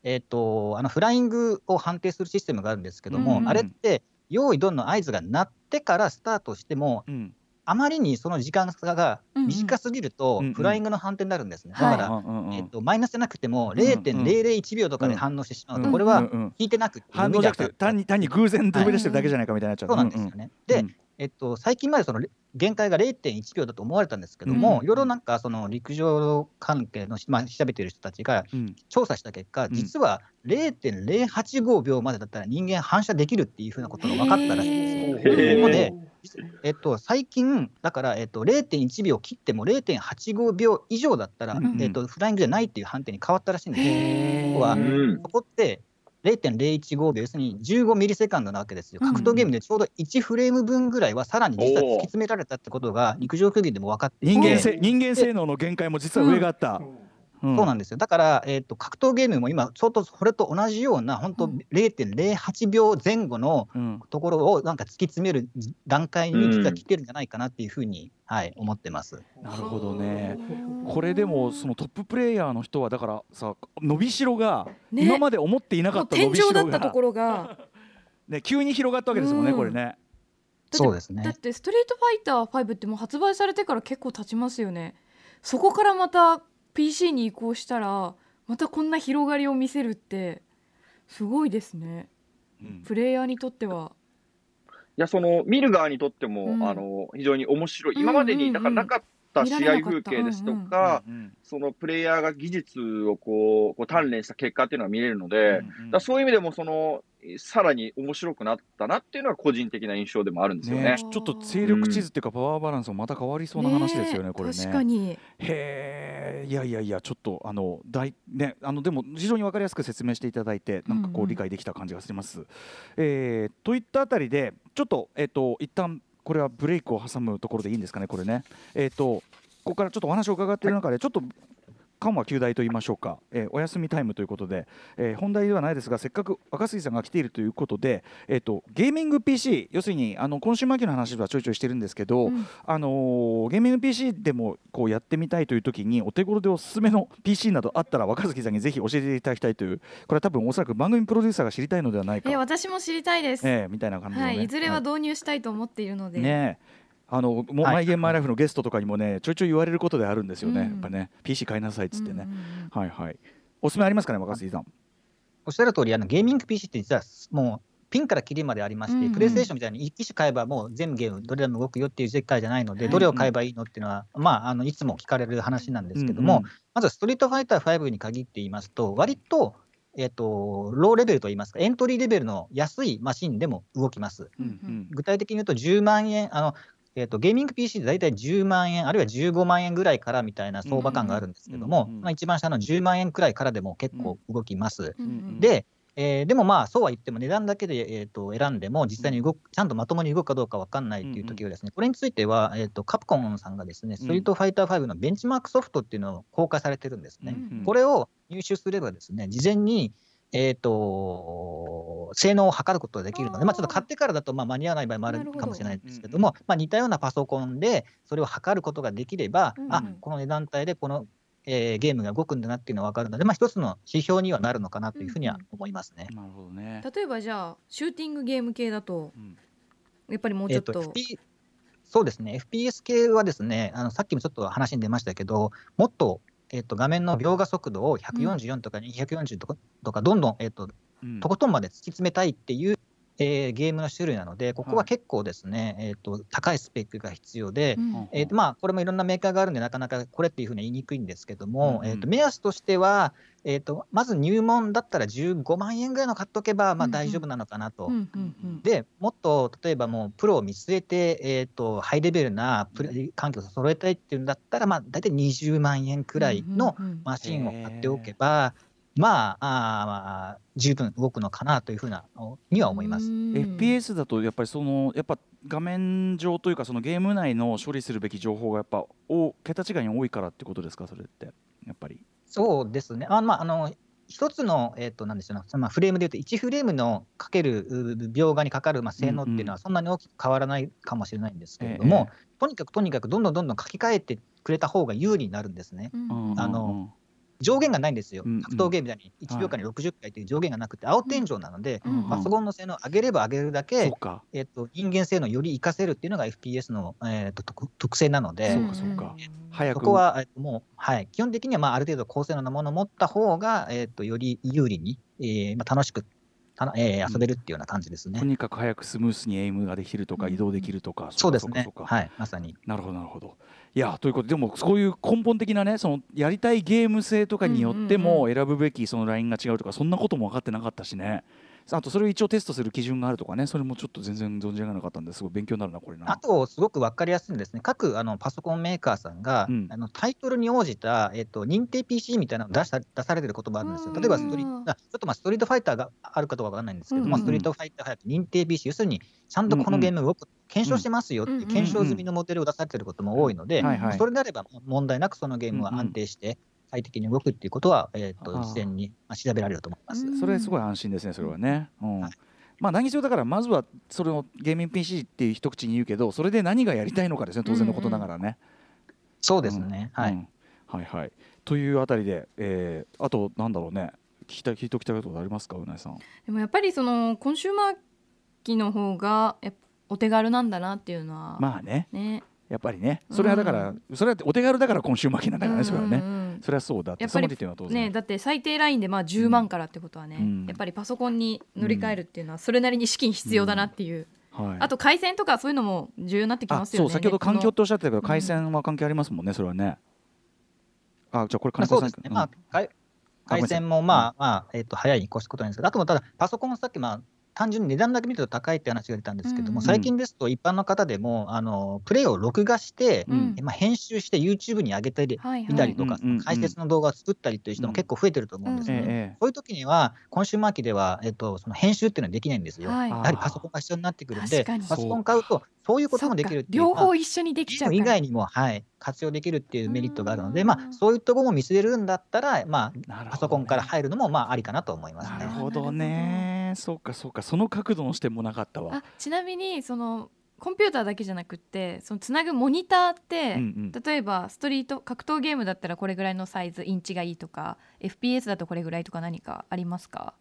えっと、あのフライングを判定するシステムがあるんですけども、うんうん、あれって用意どんの合図が鳴ってからスタートしても、うん、あまりにその時間差が短すぎると、フライングの反転になるんですね。だから、えっと、マイナスじゃなくても、0.001秒とかで反応してしまうと、これは引いてなくて、反応じゃなくて、単に単に偶然飛び出してるだけじゃないかみたいになっちゃう。そうなんですよね。で、えっと、最近までその限界が0.1秒だと思われたんですけども、いろいろなんかその陸上関係の、まあ、調べてる人たちが調査した結果、実は0.085秒までだったら人間反射できるっていうふうなことが分かったらしいんですよ。のでえっと、最近、だから、えっと、0.1秒切っても0.85秒以上だったら、うんえっと、フライングじゃないっていう判定に変わったらしいんですよ。は。そこって0.015秒、要するに15ミリセカンドなわけですよ。格闘ゲームでちょうど1フレーム分ぐらいはさらに実は突き詰められたってことが陸上競技でも分かって。人間性人間性能の限界も実は上がった。うんそうなんですよ。だから、えっ、ー、と、格闘ゲームも今、ちょうどそれと同じような、本当0.08秒前後のところをなんか突き詰める段階に実は来てるんじゃないかなっていうふうに、はい、思ってます。なるほどね。これでも、そのトッププレイヤーの人は、だからさ、伸びしろが、今まで思っていなかった伸びしろが、ね、だったところが、ね、急に広がったわけですもんね、これね。そうですね。だってストリートファイター5ってもう発売されてから結構経ちますよね。そこからまた PC に移行したらまたこんな広がりを見せるってすごいですね、うん、プレイヤーにとっては。いやその見る側にとっても、うん、あの非常に面白い。今までになんかなかっった。試合風景ですとか、うんうん。そのプレイヤーが技術をこうこう鍛錬した結果っていうのが見れるので、うんうん。だそういう意味でもその、さらに面白くなったなっていうのは個人的な印象でもあるんですよね。ねちょっと勢力地図っていうかパワーバランスもまた変わりそうな話ですよね、これね。確かにへえいやいやいやちょっとあの大ねあのでも非常に分かりやすく説明していただいてなんかこうんううん理解できた感じがします。えーといったあたりでちょっとえっ、と一旦これはブレイクを挟むところでいいんですかねこれね。えっ、とここからちょっとお話を伺っている中でちょっと緩和球大と言いましょうか、えーお休みタイムということで、えー本題ではないですがせっかく若杉さんが来ているということで、えー、とゲーミング PC 要するにあの今週末期の話はちょいちょいしてるんですけど、うん。あのーゲーミング PC でもこうやってみたいという時にお手頃でおすすめの PC などあったら若杉さんにぜひ教えていただきたいというこれは多分おそらく番組プロデューサーが知りたいのではないか、え私も知りたいです、ええみたいな感じの、ね。はい、いずれは導入したいと思っているので、ねえあのもうはい。マイゲームマイライフのゲストとかにもねちょいちょい言われることであるんですよね、うん。やっぱね。PC 買いなさいっつってね、うんはいはい。おすすめありますかね若杉さん。おっしゃる通り、あのゲーミング PC って実はもうピンからキリまでありまして、うんうん。プレイステーションみたいに一機種買えばもう全部ゲームどれでも動くよっていう世界じゃないので、はい。どれを買えばいいのっていうのは、まあ、あのいつも聞かれる話なんですけども、うん。うんまずはストリートファイター5に限って言いますと、割と、えっとローレベルといいますか、エントリーレベルの安いマシンでも動きます。うんうん。具体的に言うと10万円、あのえっとゲーミング PC で大体10万円、あるいは15万円ぐらいからみたいな相場感があるんですけども、まあ、一番下の10万円くらいからでも結構動きます。で、えーでもまあそうは言っても値段だけで、えー、と選んでも実際に動く、ちゃんとまともに動くかどうか分かんないっていう時はですね、これについては、えー、とカプコンさんがですね、ストリートファイター5のベンチマークソフトっていうのを公開されてるんですね。これを入手すればですね、事前に、えー、と性能を測ることができるので、まあ、ちょっと買ってからだとまあ間に合わない場合もあるかもしれないですけども、まあ、似たようなパソコンでそれを測ることができれば、うんうん。あこの値段帯でこの、えーゲームが動くんだなっていうのが分かるので、まあ、一つの指標にはなるのかなというふうには思いますね。なるほどね。例えばじゃあシューティングゲーム系だとうん。やっぱりもうちょっと,、えーと FP そうですね、FPS 系はですね、あのさっきもちょっと話に出ましたけど、もっと,、えー、と画面の描画速度を144とか240とか,、とかどんどん、えー、とうん。とことんまで突き詰めたいっていう、えーゲームの種類なので、ここははい。結構ですね、えー、と高いスペックが必要で、うん。えーとまあ、これもいろんなメーカーがあるんで、なかなかこれっていうふうには言いにくいんですけども、うん。うんえー、と目安としては、えー、とまず入門だったら15万円ぐらいの買っとけば、まあ、うんうん。大丈夫なのかなと。うんうんうん。でもっと例えばもうプロを見据えて、えー、とハイレベルなプレイ環境を揃えたいっていうんだったら、まあ、大体20万円くらいのうんうんうんマシンを買っておけば、まああーまあ十分動くのかなというふうなには思います。うん FPS だとやっぱりそのやっぱ画面上というかそのゲーム内の処理するべき情報がやっぱお桁違いに多いからってことですかそれってやっぱり。そうですね。あまあ、あの一つの、えっとなんでしょうねまあ、フレームでいうと、1フレームのかけるう描画にかかる、まあ、性能っていうのは、そんなに大きく変わらないかもしれないんですけれども、とにかくとにかくどんどんどんどん書き換えてくれた方が有利になるんですね。うんうんあの上限がないんですよ、格闘ゲームみたい。に1秒間に60回という上限がなくて、青天井なので、うんパソコンの性能を上げれば上げるだけ、か。えっと人間性能をより活かせるっていうのが FPS の、えっと特特性なので、そこは、えっと、もう、はい、基本的には、まあ、ある程度高性能なものを持った方が、えっと、より有利に、えーまあ、楽しく、たのえー遊べるっていうような感じですね。とにかく早くスムースにエイムができるとかうん。移動できるとか、そうですね。はい、まさに。なるほどなるほど。いやということででもそういう根本的なねそのやりたいゲーム性とかによってうんも選ぶべきそのラインが違うとかそんなことも分かってなかったしねあとそれを一応テストする基準があるとかね。それもちょっと全然存じ上げなかったんですごい勉強になるなこれな。あと、すごく分かりやすいんですね。各あのパソコンメーカーさんが、うん。あのタイトルに応じた、えっと、認定 PC みたいなのを出した出されてる言葉あるんですよ。例えばストリうん。あ、ちょっとまあストリートファイターがあるかどうかわからないんですけども、うん。ストリートファイター5認定 PC、要するにちゃんとこのゲーム動く、検証してますよって検証済みのモデルを出されてることも多いので、それであれば問題なくそのゲームは安定して最適に動くっていうことは、えっと事前にまあ調べられると思います。うん。それすごい安心ですねそれはね、うん。はい。まあ何にせよだからまずはそれをゲーミング PC っていう一口に言うけどそれで何がやりたいのかですね当然のことながらね、そうですね。はい。うん。はいはい。というあたりで、えーあとなんだろうね。聞きたい聞いておきたいことありますかうなえさん。でもやっぱりそのコンシューマー機の方がやっぱお手軽なんだなっていうのは、まあね。ね。やっぱりね。それはだから、それはお手軽だからコンシューマー機なんだからね、それはね、うんうん。うんそれはそうだってやっぱりその理っていうのは当然、ね、だって最低ラインでまあ10万からってことはね、うん。やっぱりパソコンに乗り換えるっていうのはそれなりに資金必要だなっていう、はい、あと回線とかそういうのも重要になってきますよね。そう先ほど環境っておっしゃってたけど回線は関係ありますもんねそれはね。あじゃあこれ金子さん、ね。まあ、回線もまあ、まあ、えっ、ー、と、早いに越すことなんですけど、あともただ、パソコンさっき、まあ、単純に値段だけ見ると高いって話が出たんですけども、うん、最近ですと一般の方でもあのプレイを録画して、うん、まあ、編集して YouTube に上げたり、見たりとか、解説の動画を作ったりという人も結構増えてると思うんですね。うん、そういう時にはコンシューマー機では、えっと、その編集っていうのはできないんですよ。はい、やはりパソコンが必要になってくるんでパソコン買うとそういうこともできるっていう両方一緒にできちゃう以外にも、はい、活用できるっていうメリットがあるので、まあ、そういうところも見据えるんだったら、まあ、パソコンから入るのもまあありかなと思いますね。なるほどね。そうかそうか。その角度の視点もなかったわ。ちなみにそのコンピューターだけじゃなくってそのつなぐモニターって、うんうん、例えばストリート格闘ゲームだったらこれぐらいのサイズインチがいいとか FPS だとこれぐらいとか何かありますか？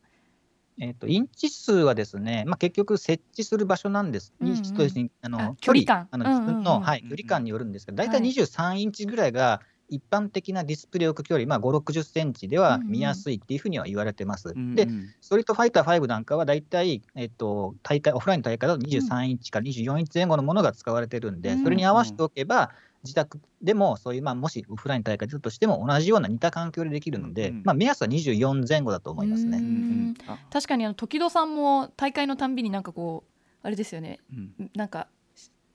えーと、インチ数はですね、まあ、結局設置する場所なんです、うんうん、あの距離。感。あの自分の、はい、距離感によるんですけど大体23インチぐらいが一般的なディスプレイ置く距離、まあ、5、60センチでは見やすいっていうふうには言われてます。うんうん、で、ストリートファイター5なんかは大体、えっと、大会、オフラインの大会だと23インチから24インチ前後のものが使われてるんで、それに合わせておけば、自宅でもそういう、まあ、もしオフライン大会だとしても同じような似た環境でできるので、うんまあ、目安は24前後だと思いますね。確かにあの時戸さんも大会のたんびになんかこうあれですよね、うん、なんか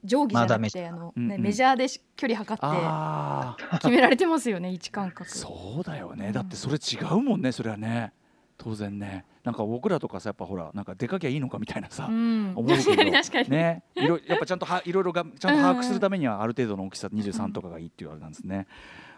定規じゃなくて、あのね、メジャーで距離測って決められてますよね位置感覚。そうだよね。だってそれ違うもんねそれはね。当然ねなんか僕らとかさやっぱほらなんか出かけゃいいのかみたいなさ、うん、思うけど。ね。いろやっぱちゃんとはいろいろがちゃんと把握するためにはある程度の大きさ23とかがいいっていうあれなんですね。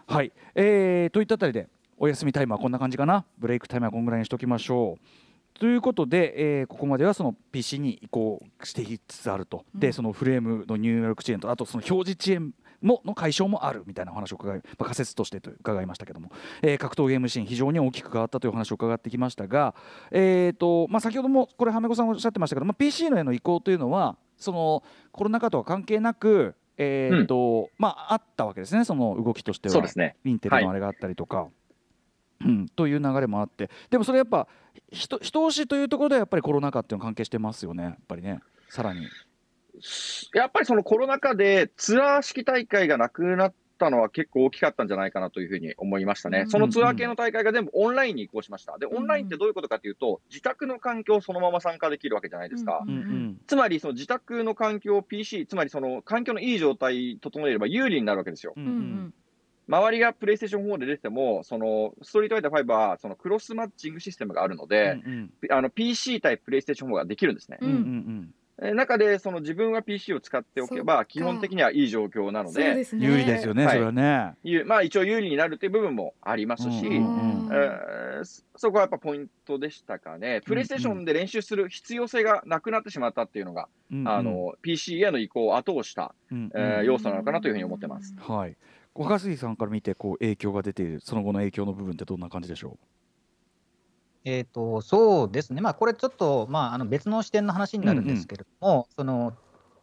はい、えー、といったあたりでお休みタイムはこんな感じかな。ブレイクタイムはこんぐらいにしときましょう。ということで、えー、ここまではその PC に移行していきつつあると、うん、でそのフレームの入力遅延とあとその表示遅延もの解消もあるみたいなお話を伺い、まあ、仮説としてと伺いましたけども、えー、格闘ゲームシーン非常に大きく変わったというお話を伺ってきましたが、えーとまあ、先ほどもこれはめこさんおっしゃってましたけど、まあ、PC のへの移行というのはそのコロナ禍とは関係なくえーと、うん、まああったわけですね。その動きとしては、ね、インテルのあれがあったりとか、はい、うん、という流れもあって。でもそれやっぱ人人押しというところではやっぱりコロナ禍っていうの関係してますよね。やっぱりね。さらに。やっぱりそのコロナ禍でツアー式大会がなくなったのは結構大きかったんじゃないかなというふうに思いましたね。そのツアー系の大会が全部オンラインに移行しました。で、オンラインってどういうことかというと、自宅の環境をそのまま参加できるわけじゃないですか。つまり、その自宅の環境、PC、つまりその環境のいい状態整えれば有利になるわけですよ。周りがプレイステーション4で出ても、そのストリートファイター5はそのクロスマッチングシステムがあるので、うんうん、あの PC 対プレイステーション4ができるんですね。うんうんうん中でその自分は PC を使っておけば、基本的にはいい状況なので、でね、有利ですよね、はい、それはね。まあ、一応有利になるという部分もありますし、うんえー、そこはやっぱポイントでしたかね、プレイステーションで練習する必要性がなくなってしまったっていうのが、うんあの PC への移行を後押した、うん。えー、要素なのかなというふうに思ってます。はい。若杉さんから見てこう影響が出ているその後の影響の部分ってどんな感じでしょう？えーと、そうですね、まあ、これちょっと、まあ、あの別の視点の話になるんですけれども、うんうん、その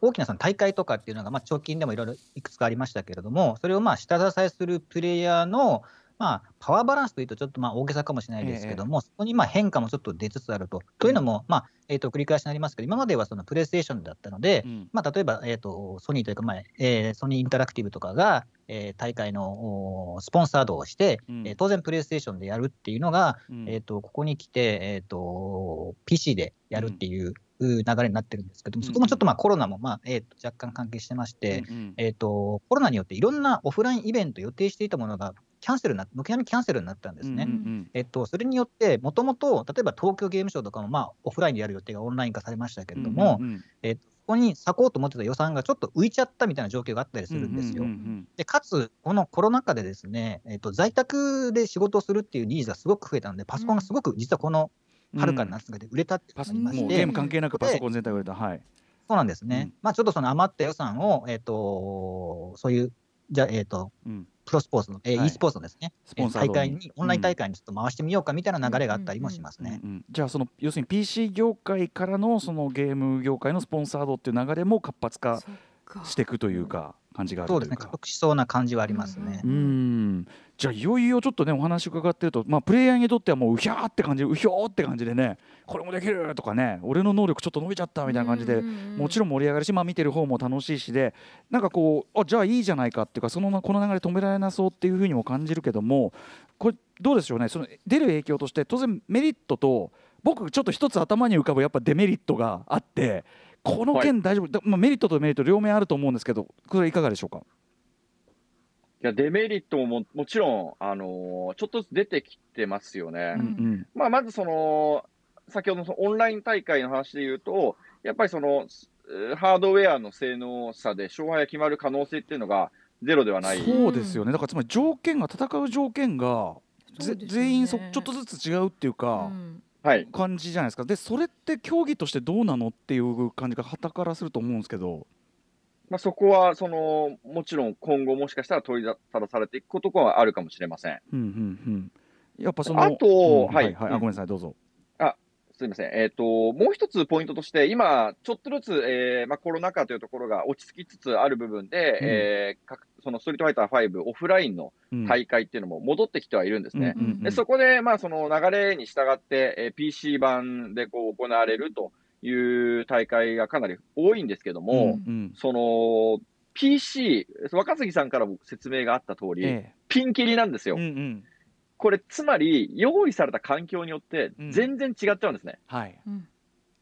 大きなその大会とかっていうのが、まあ、直近でもいろいろいくつかありましたけれども、それをまあ下支えするプレイヤーの、まあ、パワーバランスというとちょっとまあ大げさかもしれないですけども、えそこにまあ変化もちょっと出つつあると。というのも、まあえー、と繰り返しになりますけど、今まではそのプレイステーションだったので、うん、まあ、例えば、えーと、ソニーというか、まあえー、ソニーインタラクティブとかが、えー、大会のスポンサードをして、うん、えー、当然プレイステーションでやるっていうのが、うん、えーと、ここに来て、えーと、PC でやるっていう。流れになってるんですけども、そこもちょっとまあコロナもまあ、えー、と若干関係してまして、うんうん、えーと、コロナによっていろんなオフラインイベント予定していたものがキャンセルな、軒並みキャンセルになったんですね。うんうん、えっと、それによって、もともと、例えば東京ゲームショウとかも、まあ、オフラインでやる予定がオンライン化されましたけれども、うんうんうん、えっと、そこに咲こうと思ってた予算がちょっと浮いちゃったみたいな状況があったりするんですよ。うんうんうんうん、でかつ、このコロナ禍でですね、えっと、在宅で仕事をするっていうニーズがすごく増えたので、パソコンがすごく実はこの春から夏がで売れたってありまして、うん、ゲーム関係なくパソコン全体売れた。はい。そうなんですね。うん、まあ、ちょっとその余った予算を、えっ、と、そういう、じゃえっ、と、うんプロスポーツの、えーはい、e スポーツのですね、スポンサー大会に、オンライン大会にちょっと回してみようかみたいな流れがあったりもしますね。じゃあ、その要するに PC 業界からのそのゲーム業界のスポンサードっていう流れも活発化していくというか。感じがあるそうです。ね、加速しそうな感じはありますね。うん。じゃあいよいよちょっとねお話伺ってると、まあ、プレイヤーにとってはもううひゃーって感じうひょーって感じでねこれもできるとかね俺の能力ちょっと伸びちゃったみたいな感じでもちろん盛り上がるし、まあ、見てる方も楽しいしでなんかこうあじゃあいいじゃないかっていうかそのこの流れ止められなそうっていうふうにも感じるけどもこれどうでしょうね？その出る影響として当然メリットと僕ちょっと一つ頭に浮かぶやっぱデメリットがあってこの件大丈夫、はい、まあ、メリットとメリット両面あると思うんですけどこれいかがでしょうか？いや、デメリットもももちろん、あのー、ちょっとずつ出てきてますよね。うんうん、まあ、まずその、先ほどのそのオンライン大会の話で言うと、やっぱりその、ハードウェアの性能差で勝敗が決まる可能性っていうのがゼロではない。そうですよね、だからつまり条件が、戦う条件が、ね、全員そちょっとずつ違うっていうか、う感じじゃないですか、でそれって競技としてどうなのっていう感じが、はたからすると思うんですけど。まあ、そこはそのもちろん今後もしかしたら問いただされていくことはあるかもしれません。うんうんうん、やっぱそのあと、うん、はい、はい、あごめんなさいどうぞ。あすみません、えーと、もう一つポイントとして、今、ちょっとずつ、えーまあ、コロナ禍というところが落ち着きつつある部分で、うん、えー、そのストリートファイター5オフラインの大会っていうのも戻ってきてはいるんですね。でそこで、まあ、その流れに従って、えー、PC 版でこう行われるという大会がかなり多いんですけども、うんうん、その PC、若杉さんからも説明があった通り、ええ、ピンキリなんですよ。うんうん、これ、つまり、用意された環境によって全然違っちゃうんですね。うん、はい。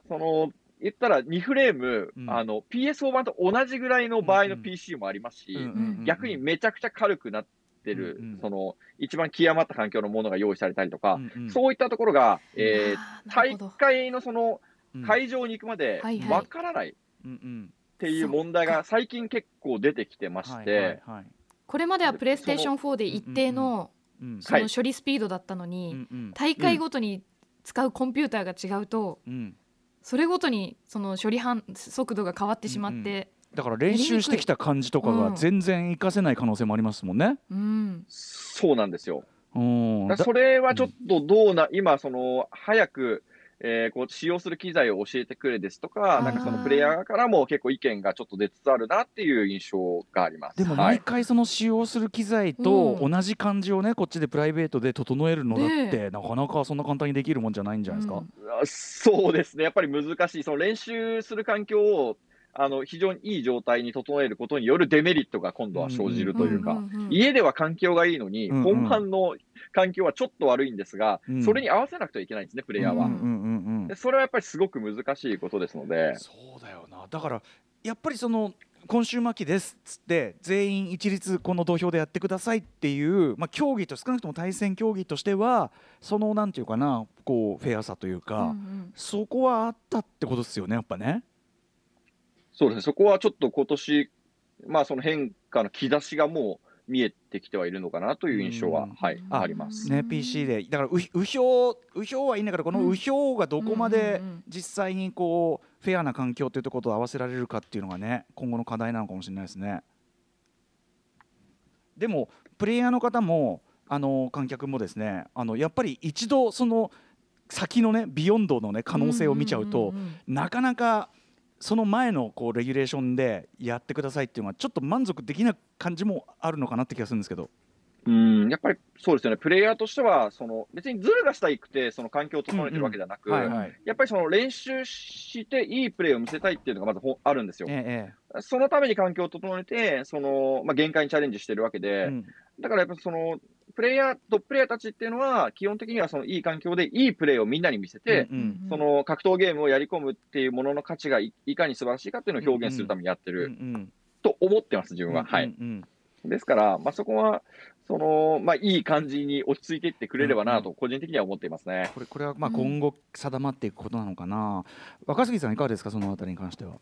その、言ったら2フレーム、うん、あの、PS4 版と同じぐらいの場合の PC もありますし、逆にめちゃくちゃ軽くなってる、うんうん、その、一番極まった環境のものが用意されたりとか、うんうん、そういったところが、えー、大会のその、会場に行くまでわからないっていう問題が最近結構出てきてまして、これまではプレイステーション4で一定のその処理スピードだったのに、大会ごとに使うコンピューターが違うと、それごとにその処理班速度が変わってしまって、だから練習してきた感じとかが全然活かせない可能性もありますもんね。うん、そうなんですよ。それはちょっとどうな、今その早くえー、こう使用する機材を教えてくれですとか、なんかそのプレイヤーからも結構意見がちょっと出つつあるなっていう印象があります。でも毎回その使用する機材と同じ感じをね、こっちでプライベートで整えるのだって、なかなかそんな簡単にできるもんじゃないんじゃないですか、うん、そうですね、やっぱり難しい、その練習する環境をあの非常にいい状態に整えることによるデメリットが今度は生じるというか、家では環境がいいのに、本番の環境はちょっと悪いんですが、それに合わせなくてはいけないんですね、プレイヤーは。でそれはやっぱりすごく難しいことですので。そうだよなだからやっぱりその今週末期ですっつって全員一律この土俵でやってくださいっていう、まあ、競技と少なくとも対戦競技としてはそのなんていうかなこうフェアさというか、うんうん、そこはあったってことですよねやっぱね。そうですね、そこはちょっと今年、まあその変化の兆しがもう見えてきてはいるのかなという印象は、はい、あります。ね、PC で、だからうひょう、うひょうはいいんだけど、このうひょうがどこまで実際にこう、フェアな環境というところと合わせられるかっていうのがね、今後の課題なのかもしれないですね。でも、プレイヤーの方も、あの観客もですね、あのやっぱり一度その先のねビヨンドのね可能性を見ちゃうと、なかなかその前のこうレギュレーションでやってくださいっていうのはちょっと満足できない感じもあるのかなって気がするんですけど。うんやっぱりそうですよね、プレイヤーとしては、その別にずるがしたいくて、その環境を整えてるわけではなく、やっぱりその練習していいプレーを見せたいっていうのがまずあるんですよ。ええ、そのために環境を整えて、そのまあ、限界にチャレンジしてるわけで、うん、だからやっぱそのプレイヤー、トッププレイヤーたちっていうのは、基本的にはそのいい環境でいいプレーをみんなに見せて、うんうん、その格闘ゲームをやり込むっていうものの価値がいかに素晴らしいかっていうのを表現するためにやってる、と思ってます、自分は。はい。ですから、まあ、そこは、そのまあ、いい感じに落ち着いていってくれればなと、個人的には思っていますね。これこれはまあ今後、定まっていくことなのかな、若杉さん、いかがですか、そのあたりに関しては。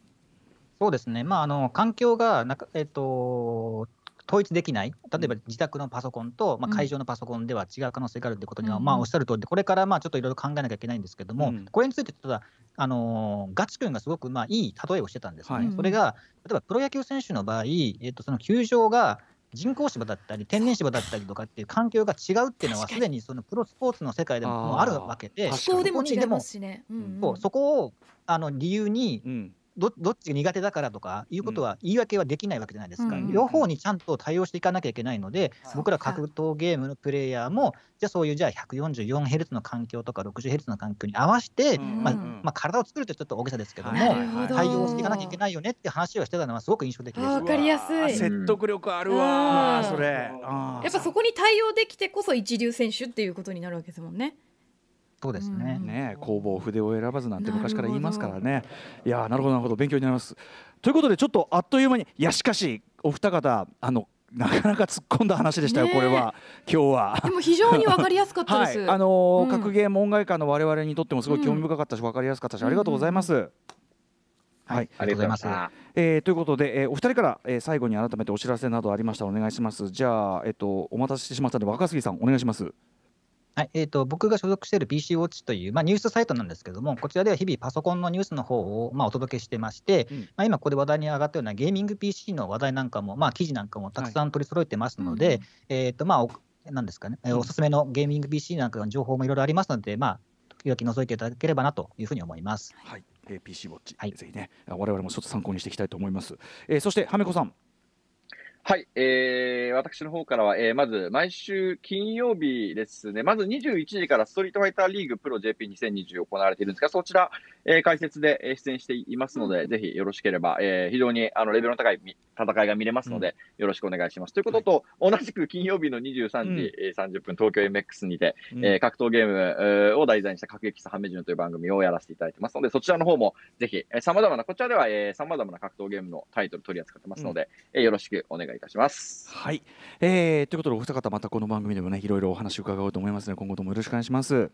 そうですね、まあ、あの環境がなか、えっと、統一できない、例えば自宅のパソコンと、まあ、会場のパソコンでは違う可能性があるということには、うん、まあ、おっしゃる通りで、これからまあちょっといろいろ考えなきゃいけないんですけども、うん、これについて、ただ、あのー、ガチ君がすごくまあいい例えをしてたんですね、はい、それが例えばプロ野球選手の場合、えー、とその球場が人工芝だったり、天然芝だったりとかっていう環境が違うっていうのは、すでにそのプロスポーツの世界でももあるわけで、気候でも違いますしね。そこをあの理由に、どどっちが苦手だからとかいうことは言い訳はできないわけじゃないですか、うん、両方にちゃんと対応していかなきゃいけないので、う。ん、僕ら格闘ゲームのプレイヤーも、じゃあそういうじゃあ 144Hz の環境とか 60Hz の環境に合わせて、まあまあ、体を作るってちょっと大げさですけども、対応していかなきゃいけないよねって話をしてたのは、すごく印象的ですわかりやすい。説得力あるわ、それ。やっぱそこに対応できてこそ一流選手っていうことになるわけですもんね。そうですね,、ね工房筆を選ばずなんて昔から言いますからねいやなるほどなるほど勉強になりますということでちょっとあっという間にいやしかしお二方あのなかなか突っ込んだ話でしたよ、これは今日は。でも非常にわかりやすかったです。はい、あのーうん、格ゲー門外観の我々にとってもすごい興味深かったし、わかりやすかったし、ありがとうございます。うん、はい、ありがとうございます。えー、ということで、えー、お二人から、えー、最後に改めてお知らせなどありましたらお願いします。じゃあ、えっ、と、お待たせしてしまったので、若杉さん、お願いします。はいえーと、僕が所属している PC ウォッチという、まあ、ニュースサイトなんですけれども、こちらでは日々パソコンのニュースの方を、まあ、お届けしてまして、うん、まあ、今ここで話題に上がったようなゲーミング PC の話題なんかも、まあ、記事なんかもたくさん取り揃えてますので、はい、えーとまあ、なんですかね、おすすめのゲーミング PC なんかの情報もいろいろありますので、まあ、時々覗いていただければなというふうに思います。はい、えー、PC ウォッチ、はい、ぜひね、我々もちょっと参考にしていきたいと思います。えー、そして、はめこさん。はい、えー、私の方からは、えー、まず毎週金曜日ですね、まず21時からストリートファイターリーグプロ JP2020 行われているんですが、そちら、えー、解説で出演していますので、うん、ぜひよろしければ、えー、非常にあのレベルの高い戦いが見れますので、うん、よろしくお願いします。ということと、はい、同じく金曜日の23時、うん、30分、東京 MX にて、うん、えー、格闘ゲームを題材にした格撃さハメジュンという番組をやらせていただいてますので、そちらの方もぜひ、さまざまな、こちらではさまざまな格闘ゲームのタイトル取り扱ってますので、うん、えー、よろしくお願いいたします。はい、えー、ということでお二方またこの番組でもねいろいろお話を伺おうと思いますので今後ともよろしくお願いします。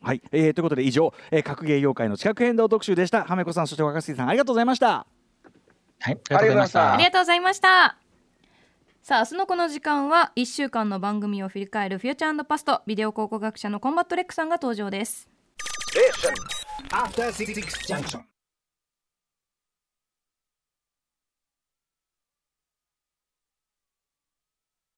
はい、えー、ということで以上、えー、格ゲー業界の地殻変動特集でした。はめこさんそして若杉さんありがとうございました。はい、ありがとうございました。ありがとうございました。さあ明日のこの時間は1週間の番組を振り返るフューチャーパストビデオ考古学者のコンバットレックさんが登場です。え